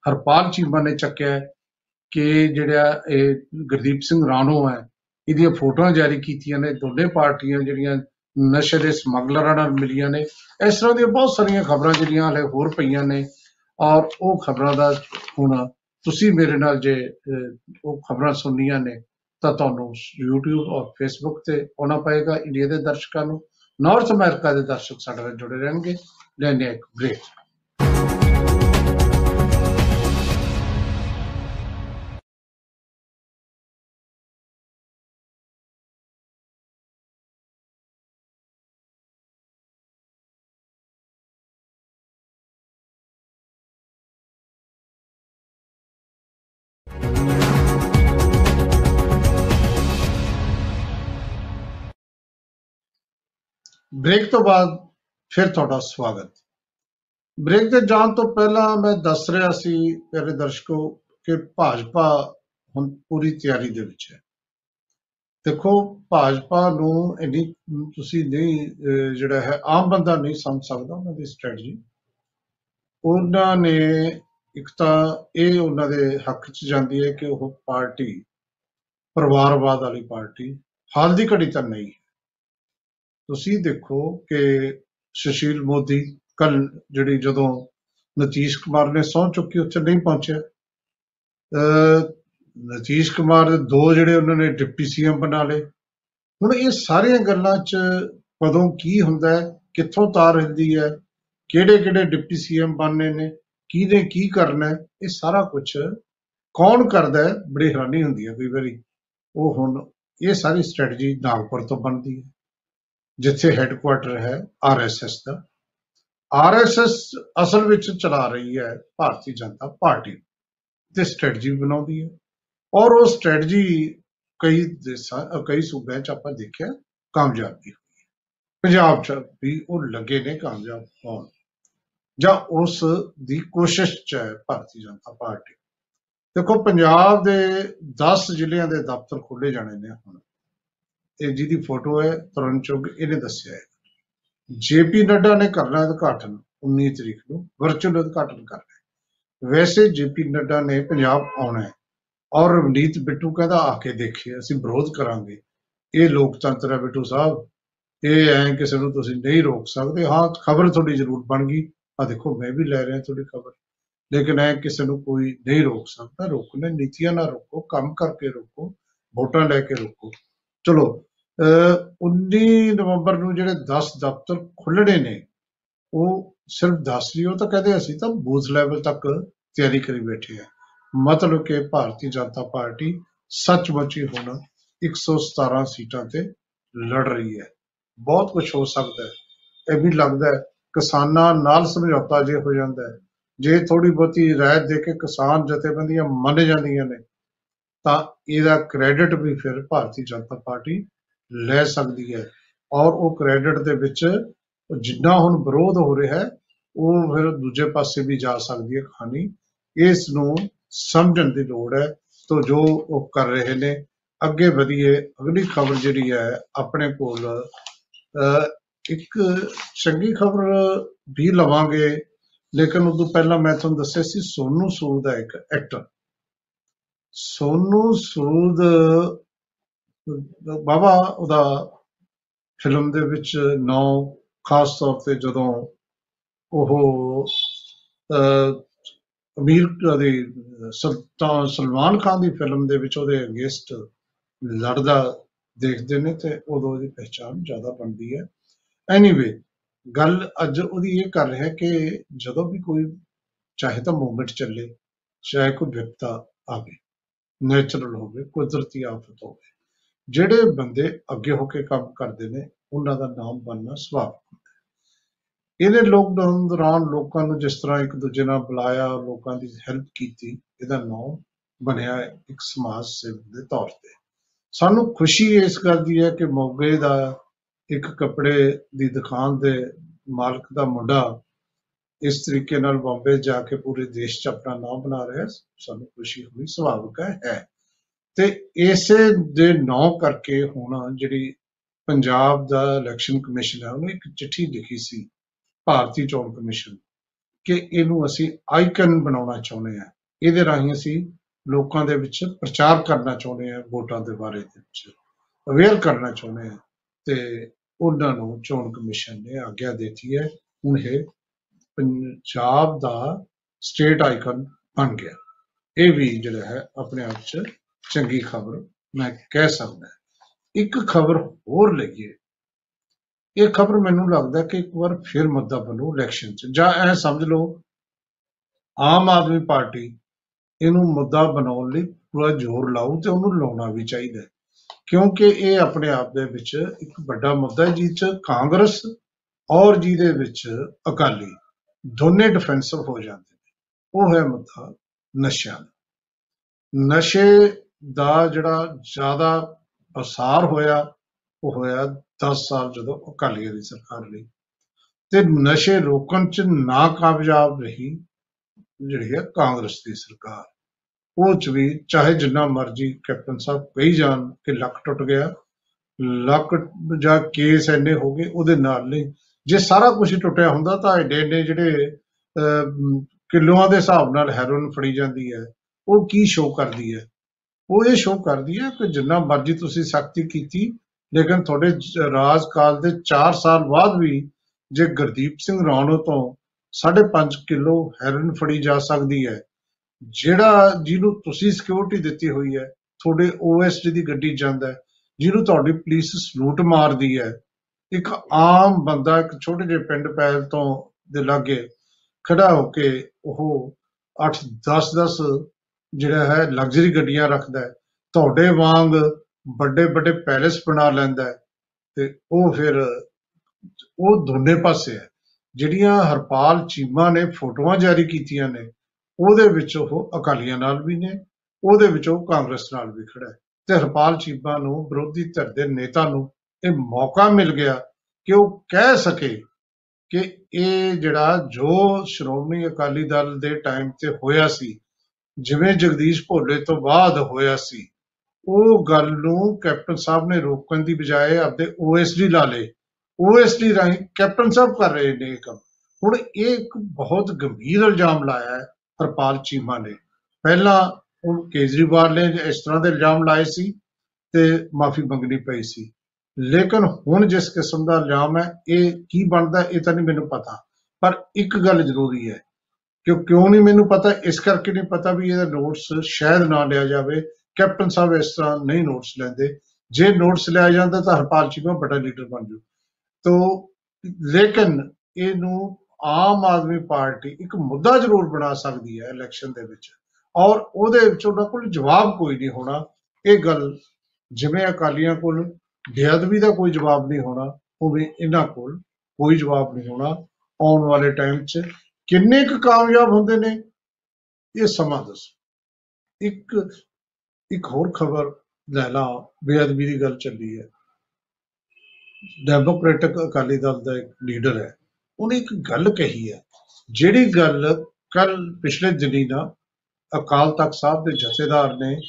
ਹਰਪਾਲ ਚੀਮਾ ਨੇ ਚੱਕਿਆ ਹੈ ਕਿ ਜਿਹੜਾ ਇਹ ਗੁਰਦੀਪ ਸਿੰਘ ਰਾਣੋ ਹੈ ਇਹਦੀਆਂ ਫੋਟੋਆਂ ਜਾਰੀ ਕੀਤੀਆਂ ਨੇ। ਦੋਨੇ ਪਾਰਟੀਆਂ ਜਿਹੜੀਆਂ ਨਸ਼ੇ ਦੇ ਸਮਗਲਰਾਂ ਨਾਲ ਮਿਲੀਆਂ ਨੇ। ਇਸ ਤਰ੍ਹਾਂ ਦੀਆਂ ਬਹੁਤ ਸਾਰੀਆਂ ਖਬਰਾਂ ਜਿਹੜੀਆਂ ਹਲੇ ਹੋਰ ਪਈਆਂ ਨੇ ਔਰ ਉਹ ਖਬਰਾਂ ਦਾ ਹੁਣ ਤੁਸੀਂ ਮੇਰੇ ਨਾਲ ਜੇ ਅਹ, ਉਹ ਖਬਰਾਂ ਸੁਣਨੀਆਂ ਨੇ ਤਾਂ ਤੁਹਾਨੂੰ YouTube ਔਰ Facebook ਤੇ ਆਉਣਾ ਪਏਗਾ ਇੰਡੀਆ ਦੇ ਦਰਸ਼ਕਾਂ ਨੂੰ ਨਾਰਥ ਅਮਰੀਕਾ ਦੇ ਦਰਸ਼ਕ ਸਾਡੇ ਨਾਲ ਜੁੜੇ ਰਹਿਣਗੇ। ਲੈਣੇ ਇੱਕ ਬ੍ਰੇਕ ਬ੍ਰੇਕ ਤੋਂ ਬਾਅਦ ਫਿਰ ਤੁਹਾਡਾ ਸਵਾਗਤ। ਬ੍ਰੇਕ ਤੇ ਜਾਣ ਤੋਂ ਪਹਿਲਾਂ ਮੈਂ ਦੱਸ ਰਿਹਾ ਸੀ ਪਿਆਰੇ ਦਰਸ਼ਕੋ ਕਿ ਭਾਜਪਾ ਹੁਣ ਪੂਰੀ ਤਿਆਰੀ ਦੇ ਵਿੱਚ ਹੈ। ਦੇਖੋ ਭਾਜਪਾ ਨੂੰ ਇੰਨੀ ਤੁਸੀਂ ਨਹੀਂ ਅਹ, ਜਿਹੜਾ ਹੈ ਆਮ ਬੰਦਾ ਨਹੀਂ ਸਮਝ ਸਕਦਾ ਉਹਨਾਂ ਦੀ ਸਟ੍ਰੈਟਜੀ ਉਹਨਾਂ ਨੇ ਇੱਕ ਤਾਂ ਇਹ ਉਹਨਾਂ ਦੇ ਹੱਕ 'ਚ ਜਾਂਦੀ ਹੈ ਕਿ ਉਹ ਪਾਰਟੀ ਪਰਿਵਾਰਵਾਦ ਵਾਲੀ ਪਾਰਟੀ ਹਾਲ ਦੀ ਘੜੀ ਤਾਂ ਨਹੀਂ। ਹੈ ਤੁਸੀਂ ਦੇਖੋ ਕਿ ਸੁਸ਼ੀਲ ਮੋਦੀ ਕੱਲ ਜਿਹੜੀ ਜਦੋਂ ਨਤੀਸ਼ ਕੁਮਾਰ ਨੇ ਸਹੁੰ ਚੁੱਕੀ, ਉੱਥੇ ਨਹੀਂ ਪਹੁੰਚਿਆ। ਅਹ ਨਤੀਸ਼ ਕੁਮਾਰ ਦੇ ਦੋ ਜਿਹੜੇ ਉਹਨਾਂ ਨੇ ਡਿਪਟੀ ਸੀਐਮ ਬਣਾ ਲਏ। ਹੁਣ ਇਹ ਸਾਰੀਆਂ ਗੱਲਾਂ 'ਚ ਕਦੋਂ ਕੀ ਹੁੰਦਾ ਹੈ, ਕਿੱਥੋਂ ਤਾਰ ਹਿਲਦੀ ਹੈ ਕਿਹੜੇ ਕਿਹੜੇ ਡਿਪਟੀ ਸੀਐਮ ਬਣਨੇ ਨੇ ਕਿਹਨੇ ਕੀ ਕਰਨਾ ਹੈ, ਇਹ ਸਾਰਾ ਕੁਝ ਕੌਣ ਕਰਦਾ ਹੈ, ਬੜੀ ਹੈਰਾਨੀ ਹੁੰਦੀ ਹੈ ਕਈ ਵਾਰੀ। ਉਹ ਹੁਣ ਇਹ ਸਾਰੀ ਸਟ੍ਰੈਟਜੀ ਨਾਗਪੁਰ ਤੋਂ ਬਣਦੀ ਹੈ। ਜਿੱਥੇ ਹੈੱਡਕੁਆਟਰ ਹੈ ਆਰਐਸਐਸ ਦਾ। ਆਰਐਸਐਸ ਅਸਲ ਵਿੱਚ ਚਲਾ ਰਹੀ ਹੈ ਭਾਰਤੀ ਜਨਤਾ ਪਾਰਟੀ ਤੇ ਸਟ੍ਰੈਟਜੀ ਬਣਾਉਂਦੀ ਹੈ। ਔਰ ਉਹ ਸਟ੍ਰੈਟਜੀ ਕਈ ਦੇਸ਼ਾਂ ਅ, ਕਈ ਸੂਬਿਆਂ 'ਚ ਆਪਾਂ ਦੇਖਿਆ ਕਾਮਯਾਬੀ ਹੋਈ ਹੈ। ਪੰਜਾਬ 'ਚ ਵੀ ਉਹ ਲੱਗੇ ਨੇ ਕਾਮਯਾਬ ਹੋਣ। ਜਾਂ ਉਸ ਦੀ ਕੋਸ਼ਿਸ਼ 'ਚ ਹੈ ਭਾਰਤੀ ਜਨਤਾ ਪਾਰਟੀ। ਦੇਖੋ ਪੰਜਾਬ ਦੇ 10 ਜ਼ਿਲ੍ਹਿਆਂ ਦੇ ਦਫ਼ਤਰ ਖੋਲੇ ਜਾਣੇ ਨੇ ਹੁਣ। ਇਹ ਜਿਹਦੀ ਫੋਟੋ ਹੈ ਤਰਨ ਚੁੱਗ, ਇਹਨੇ ਦੱਸਿਆ ਹੈ। ਜੇਪੀ ਨੱਡਾ ਨੇ ਕਰਨਾ ਉਦਘਾਟਨ 19 ਤਰੀਕ ਨੂੰ ਵਰਚੁਅਲ ਉਦਘਾਟਨ ਕਰਨਾ ਹੈ। ਵੈਸੇ ਜੇਪੀ ਨੱਡਾ ਨੇ ਪੰਜਾਬ ਆਉਣਾ ਹੈ ਔਰ ਰਵਨੀਤ ਬਿੱਟੂ ਕਹਿੰਦਾ, ਆ ਕੇ ਦੇਖੀਏ, ਅਸੀਂ ਵਿਰੋਧ ਕਰਾਂਗੇ। ਇਹ ਲੋਕਤੰਤਰ ਹੈ ਬਿੱਟੂ ਸਾਹਿਬ। ਇਹ ਐ ਕਿਸੇ ਨੂੰ ਤੁਸੀਂ ਨਹੀਂ ਰੋਕ ਸਕਦੇ। ਹਾਂ, ਖਬਰ ਤੁਹਾਡੀ ਜ਼ਰੂਰ ਬਣ ਗਈ। ਆ ਦੇਖੋ, ਮੈਂ ਵੀ ਲੈ ਰਿਹਾ ਤੁਹਾਡੀ ਖਬਰ। ਲੇਕਿਨ ਐ ਕਿਸੇ ਨੂੰ ਕੋਈ ਨਹੀਂ ਰੋਕ ਸਕਦਾ। ਰੋਕਣੇ ਨੀਤੀਆਂ ਨਾਲ ਰੋਕੋ, ਕੰਮ ਕਰਕੇ ਰੋਕੋ, ਵੋਟਾਂ ਲੈ ਕੇ ਰੋਕੋ। ਚਲੋ ਅਹ 19 ਨਵੰਬਰ ਨੂੰ ਜਿਹੜੇ 10 ਦਫ਼ਤਰ ਖੁੱਲਣੇ ਨੇ, ਉਹ ਸਿਰਫ ਦੱਸ ਲਈ ਉਹ ਤਾਂ ਕਹਦੇ ਅਸੀਂ ਤਾਂ ਬੂਥ ਲੈਵਲ ਤੱਕ ਤਿਆਰੀ ਕਰੀ ਬੈਠੇ ਆ ਮਤਲਬ ਕਿ ਭਾਰਤੀ ਜਨਤਾ ਪਾਰਟੀ ਸੱਚਮੁੱਚ ਹੀ ਹੁਣ 117 ਸੀਟਾਂ ਤੇ ਲੜ ਰਹੀ ਹੈ। ਬਹੁਤ ਕੁਝ ਹੋ ਸਕਦਾ ਹੈ। ਇਹ ਵੀ ਲੱਗਦਾ ਹੈ ਕਿਸਾਨਾਂ ਨਾਲ ਸਮਝੌਤਾ ਜੇ ਹੋ ਜਾਂਦਾ ਹੈ, ਜੇ ਥੋੜੀ ਬਹੁਤੀ ਰਾਇਤ ਦੇ ਕੇ ਕਿਸਾਨ ਜਥੇਬੰਦੀਆਂ ਮੰਨ ਜਾਂਦੀਆਂ ਨੇ, ਤਾਂ ਇਹਦਾ ਕ੍ਰੈਡਿਟ ਵੀ ਫਿਰ ਭਾਰਤੀ ਜਨਤਾ ਪਾਰਟੀ ਲੈ ਸਕਦੀ ਹੈ। ਔਰ ਉਹ ਕ੍ਰੈਡਿਟ ਦੇ ਵਿੱਚ ਜਿੰਨਾ ਹੁਣ ਵਿਰੋਧ ਹੋ ਰਿਹਾ ਹੈ ਉਹ ਫਿਰ ਦੂਜੇ ਪਾਸੇ ਵੀ ਜਾ ਸਕਦੀ ਹੈ ਕਹਾਣੀ। ਇਸ ਨੂੰ ਸਮਝਣ ਦੀ ਲੋੜ ਹੈ ਤੋਂ ਜੋ ਉਹ ਕਰ ਰਹੇ ਨੇ। ਅੱਗੇ ਵਧੀਏ ਅਗਲੀ ਖਬਰ ਜਿਹੜੀ ਹੈ ਆਪਣੇ ਕੋਲ ਅਹ, ਇੱਕ ਚੰਗੀ ਖਬਰ ਵੀ ਲਵਾਂਗੇ ਲੇਕਿਨ ਉਦੋਂ ਪਹਿਲਾਂ ਮੈਂ ਤੁਹਾਨੂੰ ਦੱਸਿਆ ਸੀ ਸੋਨੂ ਸੂਦ ਹੈ ਇੱਕ ਐਕਟਰ ਸੋਨੂ ਸੂਦ ਬਾਬਾ ਉਹਦਾ ਫਿਲਮ ਦੇ ਵਿੱਚ ਨੌ ਖਾਸ ਤੌਰ ਤੇ ਜਦੋਂ ਉਹ ਅਹ, ਅਮੀਰ ਦੇ ਸੁਲਤਾਨ ਸਲਮਾਨ ਖਾਨ ਦੀ ਫਿਲਮ ਦੇ ਵਿੱਚ ਉਹਦੇ ਅਗੇਂਸਟ ਲੜਦਾ ਦੇਖਦੇ ਨੇ ਤੇ ਉਦੋਂ ਉਹਦੀ ਪਹਿਚਾਣ ਜ਼ਿਆਦਾ ਬਣਦੀ ਹੈ। ਐਨੀਵੇ ਗੱਲ ਅੱਜ ਉਹਦੀ ਇਹ ਕਰ ਰਿਹਾ ਕਿ ਜਦੋਂ ਵੀ ਕੋਈ ਚਾਹੇ ਤਾਂ ਮੂਵਮੈਂਟ ਚੱਲੇ ਚਾਹੇ ਕੋਈ ਵਿਪਤਾ ਆਵੇ ਨੇਚਰਲ ਹੋਵੇ ਕੁਦਰਤੀ ਆਫਤ ਹੋਵੇ। ਜਿਹੜੇ ਬੰਦੇ ਅੱਗੇ ਹੋ ਕੇ ਕੰਮ ਕਰਦੇ ਨੇ, ਉਹਨਾਂ ਦਾ ਨਾਮ ਬਣਨਾ ਸੁਭਾਵਿਕ ਹੁੰਦਾ ਹੈ। ਇਹਨੇ ਲੋਕਡਾਊਨ ਦੌਰਾਨ ਲੋਕਾਂ ਨੂੰ ਜਿਸ ਤਰ੍ਹਾਂ ਇੱਕ ਦੂਜੇ ਨਾਲ ਬੁਲਾਇਆ, ਲੋਕਾਂ ਦੀ ਹੈਲਪ ਕੀਤੀ, ਇਹਦਾ ਨਾਮ ਬਣਿਆ ਹੈ ਇੱਕ ਸਮਾਜ ਸੇਵਕ ਦੇ ਤੌਰ ਤੇ। ਸਾਨੂੰ ਖੁਸ਼ੀ ਇਸ ਗੱਲ ਦੀ ਹੈ ਕਿ ਮੋਗੇ ਦਾ ਇੱਕ ਕੱਪੜੇ ਦੀ ਦੁਕਾਨ ਦੇ ਮਾਲਕ ਦਾ ਮੁੰਡਾ ਇਸ ਤਰੀਕੇ ਨਾਲ ਬੰਬੇ ਜਾ ਕੇ ਪੂਰੇ ਦੇਸ਼ 'ਚ ਆਪਣਾ ਨਾਮ ਬਣਾ ਰਿਹਾ ਹੈ। ਸਾਨੂੰ ਖੁਸ਼ੀ ਹੋਈ ਸੁਭਾਵਿਕ ਹੈ ਹੈ। ਤੇ ਇਸੇ ਦੇ ਨਾਂ ਕਰਕੇ ਹੁਣ ਜਿਹੜੀ ਪੰਜਾਬ ਦਾ ਇਲੈਕਸ਼ਨ ਕਮਿਸ਼ਨ ਹੈ, ਉਹਨੇ ਇੱਕ ਚਿੱਠੀ ਲਿਖੀ ਸੀ ਭਾਰਤੀ ਚੋਣ ਕਮਿਸ਼ਨ ਕਿ ਇਹਨੂੰ ਅਸੀਂ ਆਈਕਨ ਬਣਾਉਣਾ ਚਾਹੁੰਦੇ ਹਾਂ। ਇਹਦੇ ਰਾਹੀਂ ਅਸੀਂ ਲੋਕਾਂ ਦੇ ਵਿੱਚ ਪ੍ਰਚਾਰ ਕਰਨਾ ਚਾਹੁੰਦੇ ਹਾਂ, ਵੋਟਾਂ ਦੇ ਬਾਰੇ ਦੇ ਵਿੱਚ ਅਵੇਅਰ ਕਰਨਾ ਚਾਹੁੰਦੇ ਹਾਂ ਤੇ ਉਹਨਾਂ ਨੂੰ ਚੋਣ ਕਮਿਸ਼ਨ ਨੇ ਆਗਿਆ ਦਿੱਤੀ ਹੈ। ਹੁਣ ਇਹ ਪੰਜਾਬ ਦਾ ਸਟੇਟ ਆਈਕਨ ਬਣ ਗਿਆ। ਇਹ ਵੀ ਜਿਹੜਾ ਹੈ, ਆਪਣੇ ਆਪ 'ਚ ਚੰਗੀ ਖਬਰ ਮੈਂ ਕਹਿ ਸਕਦਾ ਇੱਕ ਖਬਰ ਹੋਰ ਲਈਏ। ਇਹ ਖਬਰ ਮੈਨੂੰ ਲੱਗਦਾ ਕਿ ਇੱਕ ਵਾਰ ਫਿਰ ਮੁੱਦਾ ਬਣੂ ਇਲੈਕਸ਼ਨ 'ਚ, ਜਾਂ ਐ ਸਮਝ ਲਓ, ਆਮ ਆਦਮੀ ਪਾਰਟੀ ਇਹਨੂੰ ਮੁੱਦਾ ਬਣਾਉਣ ਲਈ ਪੂਰਾ ਜ਼ੋਰ ਲਾਊ ਤੇ ਉਹਨੂੰ ਲਾਉਣਾ ਵੀ ਚਾਹੀਦਾ ਹੈ। ਕਿਉਂਕਿ ਇਹ ਆਪਣੇ ਆਪ ਦੇ ਵਿੱਚ ਇੱਕ ਵੱਡਾ ਮੁੱਦਾ ਹੈ ਜਿਸ 'ਚ ਕਾਂਗਰਸ ਔਰ ਜਿਹਦੇ ਵਿੱਚ ਅਕਾਲੀ ਦੋਨੇ ਡਿਫੈਂਸਿਵ ਹੋ ਜਾਂਦੇ ਨੇ। ਉਹ ਹੈ ਮੁੱਦਾ ਨਸ਼ਿਆਂ ਦਾ। ਨਸ਼ੇ ਦਾ ਜਿਹੜਾ ਜ਼ਿਆਦਾ ਅਸਾਰ ਹੋਇਆ ਉਹ ਹੋਇਆ 10 ਸਾਲ ਜਦੋਂ ਅਕਾਲੀਆਂ ਦੀ ਸਰਕਾਰ ਲਈ ਤੇ ਨਸ਼ੇ ਰੋਕਣ 'ਚ ਨਾਕਾਮਯਾਬ ਰਹੀ ਜਿਹੜੀ ਹੈ ਕਾਂਗਰਸ ਦੀ ਸਰਕਾਰ। ਉਹ 'ਚ ਵੀ ਚਾਹੇ ਜਿੰਨਾ ਮਰਜ਼ੀ ਕੈਪਟਨ ਸਾਹਿਬ ਕਹੀ ਜਾਣ ਕਿ ਲੱਕ ਟੁੱਟ ਗਿਆ ਲੱਕ ਜਾਂ ਕੇਸ ਐਨੇ ਹੋ ਗਏ ਉਹਦੇ ਨਾਲ ਨਹੀਂ। ਜੇ ਸਾਰਾ ਕੁਝ ਟੁੱਟਿਆ ਹੁੰਦਾ ਤਾਂ ਐਡੇ ਐਡੇ ਜਿਹੜੇ ਅਹ, ਕਿਲੋਆਂ ਦੇ ਹਿਸਾਬ ਨਾਲ ਹੈਰੋਇਨ ਫੜੀ ਜਾਂਦੀ ਹੈ ਉਹ ਕੀ ਸ਼ੋਅ ਕਰਦੀ ਹੈ? ਉਹ ਇਹ ਸ਼ੋਅ ਕਰਦੀ ਹੈ ਕਿ ਜਿੰਨਾ ਮਰਜ਼ੀ ਤੁਸੀਂ ਸਖਤੀ ਕੀਤੀ, ਲੇਕਿਨ ਤੁਹਾਡੇ ਜ- ਰਾਜ ਕਾਲ ਦੇ 4 ਸਾਲ ਬਾਅਦ ਵੀ ਜੇ ਗੁਰਦੀਪ ਸਿੰਘ ਰਾਣੋ ਤੋਂ 5.5 ਕਿਲੋ ਹੈਰੋਇਨ ਫੜੀ ਜਾ ਸਕਦੀ ਹੈ, ਜਿਹੜਾ ਜਿਹਨੂੰ ਤੁਸੀਂ ਸਿਕਿਉਰਿਟੀ ਦਿੱਤੀ ਹੋਈ ਹੈ, ਤੁਹਾਡੇ ਓਐਸਡੀ ਦੀ ਗੱਡੀ 'ਚ ਜਾਂਦਾ ਹੈ, ਜਿਹਨੂੰ ਤੁਹਾਡੀ ਪੁਲਿਸ ਸਲੂਟ ਮਾਰਦੀ ਹੈ, ਇੱਕ ਆਮ ਬੰਦਾ, ਇੱਕ ਛੋਟੇ ਜਿਹੇ ਪਿੰਡ ਪੈਲ ਤੋਂ ਦੇ ਲਾਗੇ ਖੜਾ ਹੋ ਕੇ ਉਹ 8 10 10 ਜਿਹੜਾ ਹੈ ਲਗਜ਼ਰੀ ਗੱਡੀਆਂ ਰੱਖਦਾ ਹੈ। ਤੁਹਾਡੇ ਵਾਂਗ ਵੱਡੇ ਵੱਡੇ ਪੈਲੇਸ ਬਣਾ ਲੈਂਦਾ ਹੈ ਤੇ ਉਹ ਫਿਰ ਉਹ ਦੋਨੇ ਪਾਸੇ ਹੈ। ਜਿਹੜੀਆਂ ਹਰਪਾਲ ਚੀਮਾ ਨੇ ਫੋਟੋਆਂ ਜਾਰੀ ਕੀਤੀਆਂ ਨੇ, ਉਹਦੇ ਵਿੱਚ ਉਹ ਅਕਾਲੀਆਂ ਨਾਲ ਵੀ ਨੇ, ਉਹਦੇ ਵਿੱਚ ਉਹ ਕਾਂਗਰਸ ਨਾਲ ਵੀ ਖੜਾ ਹੈ। ਤੇ ਹਰਪਾਲ ਚੀਮਾ ਨੂੰ, ਵਿਰੋਧੀ ਧਿਰ ਦੇ ਨੇਤਾ ਨੂੰ ਇਹ ਮੌਕਾ ਮਿਲ ਗਿਆ ਕਿ ਉਹ ਕਹਿ ਸਕੇ ਕਿ ਇਹ ਜਿਹੜਾ ਜੋ ਸ਼੍ਰੋਮਣੀ ਅਕਾਲੀ ਦਲ ਦੇ ਟਾਈਮ ਤੇ ਹੋਇਆ ਸੀ ਜਿਵੇਂ ਜਗਦੀਸ਼ ਭੋਲੇ ਤੋਂ ਬਾਅਦ ਹੋਇਆ ਸੀ, ਉਹ ਗੱਲ ਨੂੰ ਕੈਪਟਨ ਸਾਹਿਬ ਨੇ ਰੋਕਣ ਦੀ ਬਜਾਏ ਆਪਦੇ ਓਐਸਡੀ ਲਾ ਲਏ। ਓਐਸਡੀ ਰਾਹੀਂ ਕੈਪਟਨ ਸਾਹਿਬ ਕਰ ਰਹੇ ਨੇ ਇਹ ਕੰਮ। ਹੁਣ ਇਹ ਇੱਕ ਬਹੁਤ ਗੰਭੀਰ ਇਲਜ਼ਾਮ ਲਾਇਆ ਹੈ ਹਰਪਾਲ ਚੀਮਾ ਨੇ। ਪਹਿਲਾਂ ਉਹ ਕੇਜਰੀਵਾਲ ਨੇ ਇਸ ਤਰ੍ਹਾਂ ਦੇ ਇਲਜ਼ਾਮ ਲਾਏ ਸੀ ਤੇ ਮਾਫੀ ਮੰਗਣੀ ਪਈ ਸੀ। ਲੇਕਿਨ ਹੁਣ ਜਿਸ ਕਿਸਮ ਦਾ ਇਲਜ਼ਾਮ ਹੈ, ਇਹ ਕੀ ਬਣਦਾ, ਇਹ ਤਾਂ ਨਹੀਂ ਮੈਨੂੰ ਪਤਾ। ਪਰ ਇੱਕ ਗੱਲ ਜ਼ਰੂਰੀ ਹੈ ਕਿ ਉਹ ਕਿਉਂ ਨਹੀਂ ਮੈਨੂੰ ਪਤਾ, ਇਸ ਕਰਕੇ ਨਹੀਂ ਪਤਾ ਵੀ ਇਹਦਾ ਨੋਟਸ ਸ਼ਾਇਦ ਨਾ ਲਿਆ ਜਾਵੇ। ਕੈਪਟਨ ਸਾਹਿਬ ਇਸ ਤਰ੍ਹਾਂ ਨਹੀਂ ਨੋਟਸ ਲੈਂਦੇ। ਜੇ ਨੋਟਸ ਲਿਆ ਜਾਂਦਾ ਤਾਂ ਹਰਪਾਲ ਚੀਮਾ ਬੜਾ ਲੀਡਰ ਬਣ ਜੂ ਤੋ, ਲੇਕਿਨ ਇਹਨੂੰ ਆਮ ਆਦਮੀ ਪਾਰਟੀ ਇੱਕ ਮੁੱਦਾ ਜ਼ਰੂਰ ਬਣਾ ਸਕਦੀ ਹੈ ਇਲੈਕਸ਼ਨ ਦੇ ਵਿੱਚ। ਔਰ ਉਹਦੇ ਵਿੱਚ ਉਹਨਾਂ ਕੋਲ ਜਵਾਬ ਕੋਈ ਨਹੀਂ ਹੋਣਾ। ਇਹ ਗੱਲ ਜਿਵੇਂ ਅਕਾਲੀਆਂ ਕੋਲ, ਬੇਅਦਬੀ ਦਾ ਕੋਈ ਜਵਾਬ ਨਹੀਂ ਹੋਣਾ, ਉਵੇਂ ਇਹਨਾਂ ਕੋਲ ਕੋਈ ਜਵਾਬ ਨਹੀਂ ਹੋਣਾ ਆਉਣ ਵਾਲੇ ਟਾਈਮ 'ਚ। ਕਿੰਨੇ ਕੁ ਕਾਮਯਾਬ ਹੁੰਦੇ ਨੇ, ਇਹ ਸਮਾਂ ਦੱਸੋ। ਇੱਕ ਇੱਕ ਹੋਰ ਖਬਰ ਲੈ ਲਾ, ਬੇਅਦਬੀ ਦੀ ਗੱਲ ਚੱਲੀ ਹੈ। ਡੈਮੋਕ੍ਰੈਟਿਕ ਅਕਾਲੀ ਦਲ ਦਾ ਇੱਕ ਲੀਡਰ ਹੈ, ਉਹਨੇ ਇੱਕ ਗੱਲ ਕਹੀ ਹੈ, ਜਿਹੜੀ ਗੱਲ ਕੱਲ ਪਿਛਲੇ ਦਿਨੀ ਨਾ ਅਕਾਲ ਤਖਤ ਸਾਹਿਬ ਦੇ ਜਥੇਦਾਰ ਨੇ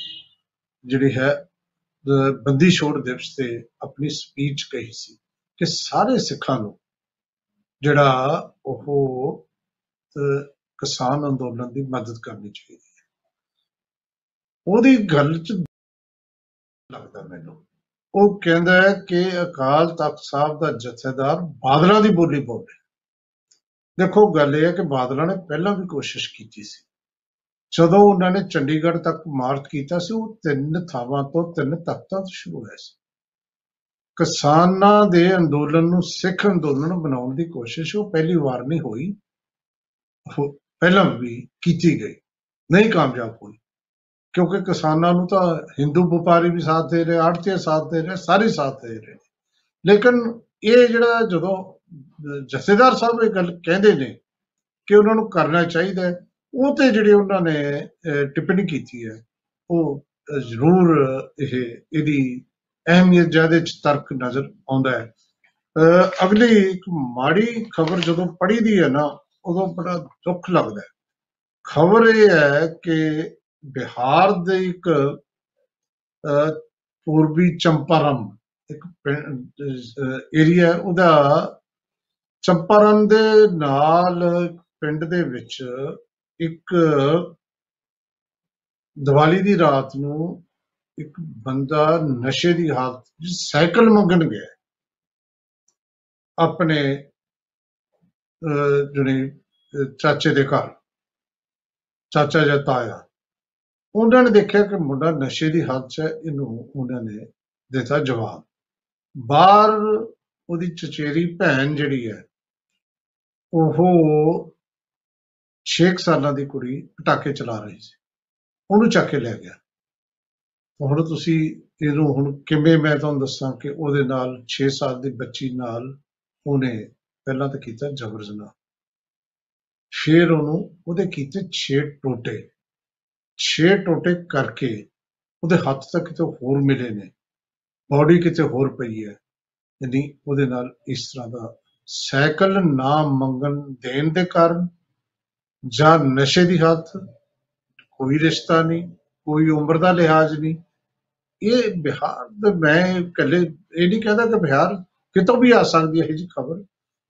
ਜਿਹੜੀ ਹੈ, ਅਹ ਬੰਦੀ ਛੋੜ ਦਿਵਸ ਤੇ ਆਪਣੀ ਸਪੀਚ ਕਹੀ ਸੀ ਕਿ ਸਾਰੇ ਸਿੱਖਾਂ ਨੂੰ ਜਿਹੜਾ ਉਹ ਅਹ ਕਿਸਾਨ ਅੰਦੋਲਨ ਦੀ ਮਦਦ ਕਰਨੀ ਚਾਹੀਦੀ ਹੈ। ਉਹਦੀ ਗੱਲ ਚ ਲੱਗਦਾ ਮੈਨੂੰ, ਉਹ ਕਹਿੰਦਾ ਹੈ ਕਿ ਅਕਾਲ ਤਖਤ ਸਾਹਿਬ ਦਾ ਜਥੇਦਾਰ ਬਾਦਲਾਂ ਦੀ ਬੋਲੀ ਬੋਲ ਰਿਹਾ। ਦੇਖੋ, ਗੱਲ ਇਹ ਹੈ ਕਿ ਬਾਦਲਾਂ ਨੇ ਪਹਿਲਾਂ ਵੀ ਕੋਸ਼ਿਸ਼ ਕੀਤੀ ਸੀ। ਜਦੋਂ ਉਹਨਾਂ ਨੇ ਚੰਡੀਗੜ੍ਹ ਤੱਕ ਮਾਰਚ ਕੀਤਾ ਸੀ, ਉਹ ਤਿੰਨ ਥਾਵਾਂ ਤੋਂ ਤਿੰਨ ਤਖਤਾਂ ਤੋਂ ਸ਼ੁਰੂ ਹੋਇਆ ਸੀ। ਕਿਸਾਨਾਂ ਦੇ ਅੰਦੋਲਨ ਨੂੰ ਸਿੱਖ ਅੰਦੋਲਨ ਬਣਾਉਣ ਦੀ ਕੋਸ਼ਿਸ਼ ਉਹ ਪਹਿਲੀ ਵਾਰ ਨਹੀਂ ਹੋਈ। ਉਹ ਪਹਿਲਾਂ ਵੀ ਕੀਤੀ ਗਈ। ਨਹੀਂ ਕਾਮਯਾਬ ਹੋਈ। ਕਿਉਂਕਿ ਕਿਸਾਨਾਂ ਨੂੰ ਤਾਂ ਹਿੰਦੂ ਵਪਾਰੀ ਵੀ ਸਾਥ ਦੇ ਰਹੇ ਆੜਤੀ ਸਾਥ ਦੇ ਰਹੇ ਸਾਰੇ ਸਾਥ ਦੇ ਰਹੇ। ਲੇਕਿਨ ਇਹ ਜਿਹੜਾ ਜਦੋਂ ਅਹ ਜਥੇਦਾਰ ਸਾਹਿਬ ਇਹ ਗੱਲ ਕਹਿੰਦੇ ਨੇ ਕਿ ਉਹਨਾਂ ਨੂੰ ਕਰਨਾ ਚਾਹੀਦਾ ਹੈ ਉਹ ਤੇ ਜਿਹੜੇ ਉਹਨਾਂ ਨੇ ਅਹ, ਟਿੱਪਣੀ ਕੀਤੀ ਹੈ ਉਹ ਅਹ, ਜ਼ਰੂਰ ਇਹ ਇਹਦੀ ਅਹਿਮੀਅਤ ਜ਼ਿਆਦਾ ਚ ਤਰਕ ਨਜ਼ਰ ਆਉਂਦਾ ਹੈ। ਅਹ, ਅਗਲੀ ਇੱਕ ਮਾੜੀ ਖਬਰ ਜਦੋਂ ਪੜ੍ਹੀ ਦੀ ਹੈ ਨਾ ਉਦੋਂ ਬੜਾ ਦੁੱਖ ਲੱਗਦਾ ਹੈ। ਖਬਰ ਇਹ ਹੈ ਕਿ ਬਿਹਾਰ ਦੇ ਇੱਕ ਅਹ, ਪੂਰਬੀ ਚੰਪਾਰਨ ਇੱਕ ਏਰੀਆ ਉਹਦਾ ਚੰਪਾਰਨ ਦੇ ਨਾਲ ਪਿੰਡ ਦੇ ਵਿੱਚ ਇੱਕ ਦੀਵਾਲੀ ਦੀ ਰਾਤ ਨੂੰ ਇੱਕ ਬੰਦਾ ਨਸ਼ੇ ਦੀ ਹਾਲਤ 'ਚ ਸਾਈਕਲ ਮੰਗਣ ਗਿਆ ਆਪਣੇ ਅਹ, ਜਿਹੜੇ ਅਹ, ਚਾਚੇ ਦੇ ਘਰ। ਚਾਚਾ ਜਾਂ ਤਾਇਆ। ਉਹਨਾਂ ਨੇ ਦੇਖਿਆ ਕਿ ਮੁੰਡਾ ਨਸ਼ੇ ਦੀ ਹਾਲਤ 'ਚ ਹੈ ਇਹਨੂੰ ਉਹਨਾਂ ਨੇ ਦਿੱਤਾ ਜਵਾਬ। ਬਾਹਰ ਉਹਦੀ ਚਚੇਰੀ ਭੈਣ ਜਿਹੜੀ ਹੈ ਉਹ 6 ਸਾਲਾਂ ਦੀ ਕੁੜੀ ਪਟਾਕੇ ਚਲਾ ਰਹੀ ਸੀ। ਉਹਨੂੰ ਚੱਕ ਕੇ ਲੈ ਗਿਆ। ਹੁਣ ਤੁਸੀਂ ਇਹਨੂੰ ਹੁਣ ਕਿਵੇਂ ਮੈਂ ਤੁਹਾਨੂੰ ਦੱਸਾਂ ਕਿ ਉਹਦੇ ਨਾਲ 6 ਸਾਲ ਦੀ ਬੱਚੀ ਨਾਲ ਉਹਨੇ ਪਹਿਲਾਂ ਤਾਂ ਕੀਤਾ ਜ਼ਬਰ ਜਨਾਹ। ਫਿਰ ਉਹਨੂੰ ਉਹਦੇ ਕੀਤੇ 6 ਟੋਟੇ। 6 ਟੋਟੇ ਕਰਕੇ ਉਹਦੇ ਹੱਥ ਤੱਕ ਕਿਤੇ ਹੋਰ ਮਿਲੇ ਨੇ। ਬਾਡੀ ਕਿਤੇ ਹੋਰ ਪਈ ਹੈ। ਯਾਨੀ ਉਹਦੇ ਨਾਲ ਇਸ ਤਰ੍ਹਾਂ ਦਾ ਸਾਈਕਲ ਨਾ ਮੰਗਣ ਦੇਣ ਦੇ ਕਾਰਨ ਜਾਂ ਨਸ਼ੇ ਦੀ ਹਾਲਤ ਕੋਈ ਰਿਸ਼ਤਾ ਨਹੀਂ, ਕੋਈ ਉਮਰ ਦਾ ਲਿਹਾਜ਼ ਨਹੀਂ। ਇਹ ਬਿਹਾਰ ਦੇ ਮੈਂ ਇਕੱਲੇ ਇਹ ਨਹੀਂ ਕਹਿੰਦਾ ਕਿ ਬਿਹਾਰ ਕਿਤੋਂ ਵੀ ਆ ਸਕਦੀ ਹੈ, ਇਹ ਜੀ ਖਬਰ।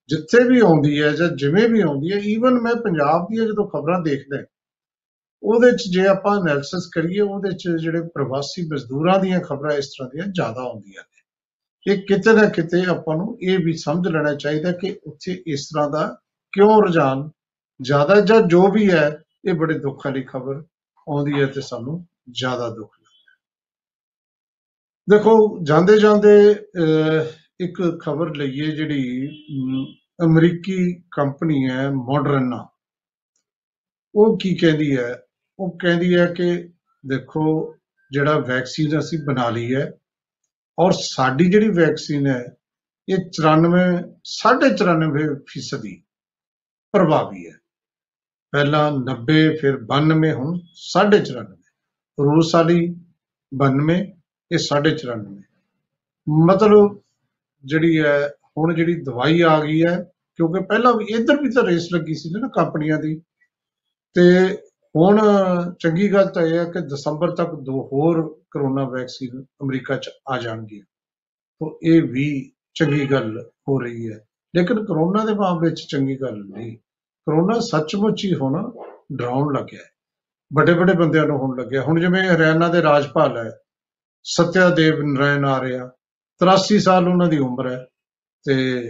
ਜਿੱਥੇ ਵੀ ਆਉਂਦੀ ਹੈ ਜਾਂ ਜਿਵੇਂ ਵੀ ਆਉਂਦੀ ਹੈ ਈਵਨ ਮੈਂ ਪੰਜਾਬ ਦੀਆਂ ਜਦੋਂ ਖਬਰਾਂ ਦੇਖਦਾ ਉਹਦੇ ਚ ਜੇ ਆਪਾਂ ਐਨਾਲਿਸਿਸ ਕਰੀਏ, ਉਹਦੇ ਚ ਜਿਹੜੇ ਪ੍ਰਵਾਸੀ ਮਜ਼ਦੂਰਾਂ ਦੀਆਂ ਖਬਰਾਂ ਇਸ ਤਰ੍ਹਾਂ ਦੀਆਂ ਜ਼ਿਆਦਾ ਆਉਂਦੀਆਂ ਨੇ ਇਹ ਕਿਤੇ ਨਾ ਕਿਤੇ ਆਪਾਂ ਨੂੰ ਇਹ ਵੀ ਸਮਝ ਲੈਣਾ ਚਾਹੀਦਾ ਕਿ ਉੱਥੇ ਇਸ ਤਰ੍ਹਾਂ ਦਾ ਕਿਉਂ ਰੁਝਾਨ ਜ਼ਿਆਦਾ ਜਾਂ ਜੋ ਵੀ ਹੈ, ਇਹ ਬੜੇ ਦੁੱਖ ਵਾਲੀ ਖਬਰ ਆਉਂਦੀ ਹੈ ਤੇ ਸਾਨੂੰ ਜ਼ਿਆਦਾ ਦੁੱਖ ਲੱਗਦਾ ਹੈ। ਦੇਖੋ ਜਾਂਦੇ ਜਾਂਦੇ ਇੱਕ ਖਬਰ ਲਈਏ ਜਿਹੜੀ ਅਮ, ਅਮਰੀਕੀ ਕੰਪਨੀ ਹੈ ਮਾਡਰਨਾ। ਉਹ ਕੀ ਕਹਿੰਦੀ ਹੈ? ਉਹ ਕਹਿੰਦੀ ਹੈ ਕਿ ਦੇਖੋ ਜਿਹੜਾ ਵੈਕਸੀਨ ਅਸੀਂ ਬਣਾ ਲਈ ਹੈ ਔਰ ਸਾਡੀ ਜਿਹੜੀ ਵੈਕਸੀਨ ਹੈ ਇਹ 94 94 ਫੀਸਦੀ ਪ੍ਰਭਾਵੀ ਹੈ। ਪਹਿਲਾਂ 90 ਫਿਰ 92 ਹੁਣ 94 ਰੂਸ ਵਾਲੀ 92 ਇਹ 94 ਮਤਲਬ ਜਿਹੜੀ ਹੈ, ਹੁਣ ਜਿਹੜੀ ਦਵਾਈ ਆ ਗਈ ਹੈ, ਕਿਉਂਕਿ ਪਹਿਲਾਂ ਵੀ ਇੱਧਰ ਵੀ ਤਾਂ ਰੇਸ ਲੱਗੀ ਸੀ ਨਾ ਕੰਪਨੀਆਂ ਦੀ। ਤੇ ਹੁਣ ਚੰਗੀ ਗੱਲ ਤਾਂ ਇਹ ਹੈ ਕਿ ਦਸੰਬਰ ਤੱਕ ਦੋ ਹੋਰ ਕਰੋਨਾ ਵੈਕਸੀਨ ਅਮਰੀਕਾ 'ਚ ਆ ਜਾਣਗੀਆਂ। ਤੋਂ ਇਹ ਵੀ ਚੰਗੀ ਗੱਲ ਹੋ ਰਹੀ ਹੈ। ਲੇਕਿਨ ਕਰੋਨਾ ਦੇ ਮਾਮਲੇ 'ਚ ਚੰਗੀ ਗੱਲ ਨਹੀਂ। ਕਰੋਨਾ ਸੱਚਮੁੱਚ ਹੀ ਹੁਣ ਡਰਾਉਣ ਲੱਗਿਆ ਹੈ। ਵੱਡੇ ਵੱਡੇ ਬੰਦਿਆਂ ਨੂੰ ਹੋਣ ਲੱਗਿਆ। ਹੁਣ ਜਿਵੇਂ ਹਰਿਆਣਾ ਦੇ ਰਾਜਪਾਲ ਹੈ, ਸਤਿਆਦੇਵ ਨਰਾਇਣ ਆ ਰਿਹਾ 83 ਸਾਲ ਉਹਨਾਂ ਦੀ ਉਮਰ ਹੈ ਤੇ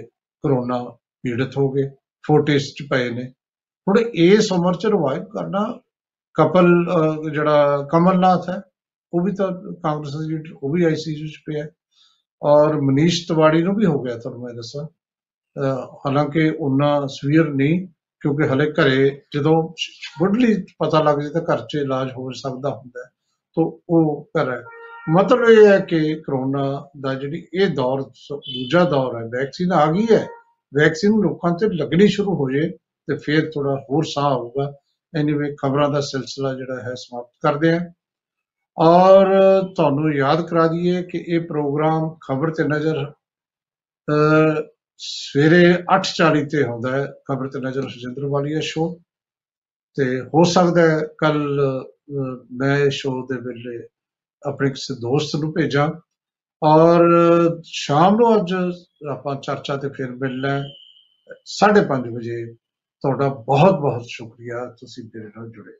ਕਰੋਨਾ ਪੀੜਤ ਹੋ ਗਏ ਫੋਰਟਿਸ ਚ ਪਏ ਨੇ। ਹੁਣ ਇਸ ਉਮਰ ਚ ਰਿਵਾਈਵ ਕਰਨਾ ਕਪਲ ਅਹ, ਜਿਹੜਾ ਕਮਲਨਾਥ ਹੈ ਉਹ ਵੀ ਤਾਂ ਕਾਂਗਰਸ ਦਾ ਲੀਡਰ ਉਹ ਵੀ ਆਈਸੀਯੂ ਚ ਪਿਆ ਹੈ। ਔਰ ਮਨੀਸ਼ ਤਿਵਾੜੀ ਨੂੰ ਵੀ ਹੋ ਗਿਆ ਤੁਹਾਨੂੰ ਮੈਂ ਦੱਸਾਂ। ਅਹ, ਹਾਲਾਂਕਿ ਉਹਨਾਂ ਸਵੀਅਰ ਨਹੀਂ ਕਿਉਂਕਿ ਹਲੇ ਘਰੇ ਜਦੋਂ ਬੁੱਢਲੀ ਪਤਾ ਲੱਗ ਜੇ ਤਾਂ ਘਰ 'ਚ ਇਲਾਜ ਹੋ ਸਕਦਾ ਹੁੰਦਾ ਹੈ। ਤਾਂ ਉਹ ਘਰ ਹੈ। ਮਤਲਬ ਇਹ ਹੈ ਕਿ ਕਰੋਨਾ ਦਾ ਜਿਹੜੀ ਇਹ ਦੌਰ ਸ- ਦੂਜਾ ਦੌਰ ਹੈ ਵੈਕਸੀਨ ਆ ਗਈ ਹੈ ਵੈਕਸੀਨ ਲੋਕਾਂ ਤੇ ਲੱਗਣੀ ਸ਼ੁਰੂ ਹੋ ਜੇ ਤੇ ਫਿਰ ਥੋੜਾ ਹੋਰ ਸਾਹ ਆਊਗਾ। ਐਨੀਵੇ ਖਬਰਾਂ ਦਾ ਸਿਲਸਿਲਾ ਜਿਹੜਾ ਹੈ ਸਮਾਪਤ ਕਰਦੇ ਹਾਂ। ਔਰ ਤੁਹਾਨੂੰ ਯਾਦ ਕਰਾ ਦਈਏ ਕਿ ਇਹ ਪ੍ਰੋਗਰਾਮ ਖਬਰ ਤੇ ਨਜ਼ਰ ਅਹ, ਸਵੇਰੇ 8:40 ਤੇ ਹੁੰਦਾ ਹੈ। ਖਬਰ ਤੇ ਨਜ਼ਰ ਸੁਜਿੰਦਰ ਵਾਲੀਆ ਸ਼ੋ ਤੇ ਹੋ ਸਕਦਾ ਹੈ ਕੱਲ ਮੈਂ ਸ਼ੋ ਦੇ ਵੇਲੇ ਆਪਣੇ ਕਿਸੇ ਦੋਸਤ ਨੂੰ ਭੇਜਾਂ। ਔਰ ਸ਼ਾਮ ਨੂੰ ਅੱਜ ਆਪਾਂ ਚਰਚਾ ਤੇ ਫਿਰ ਮਿਲਣਾ ਹੈ 5:30 ਵਜੇ। ਤੁਹਾਡਾ ਬਹੁਤ ਬਹੁਤ ਸ਼ੁਕਰੀਆ ਤੁਸੀਂ ਮੇਰੇ ਨਾਲ ਜੁੜੇ।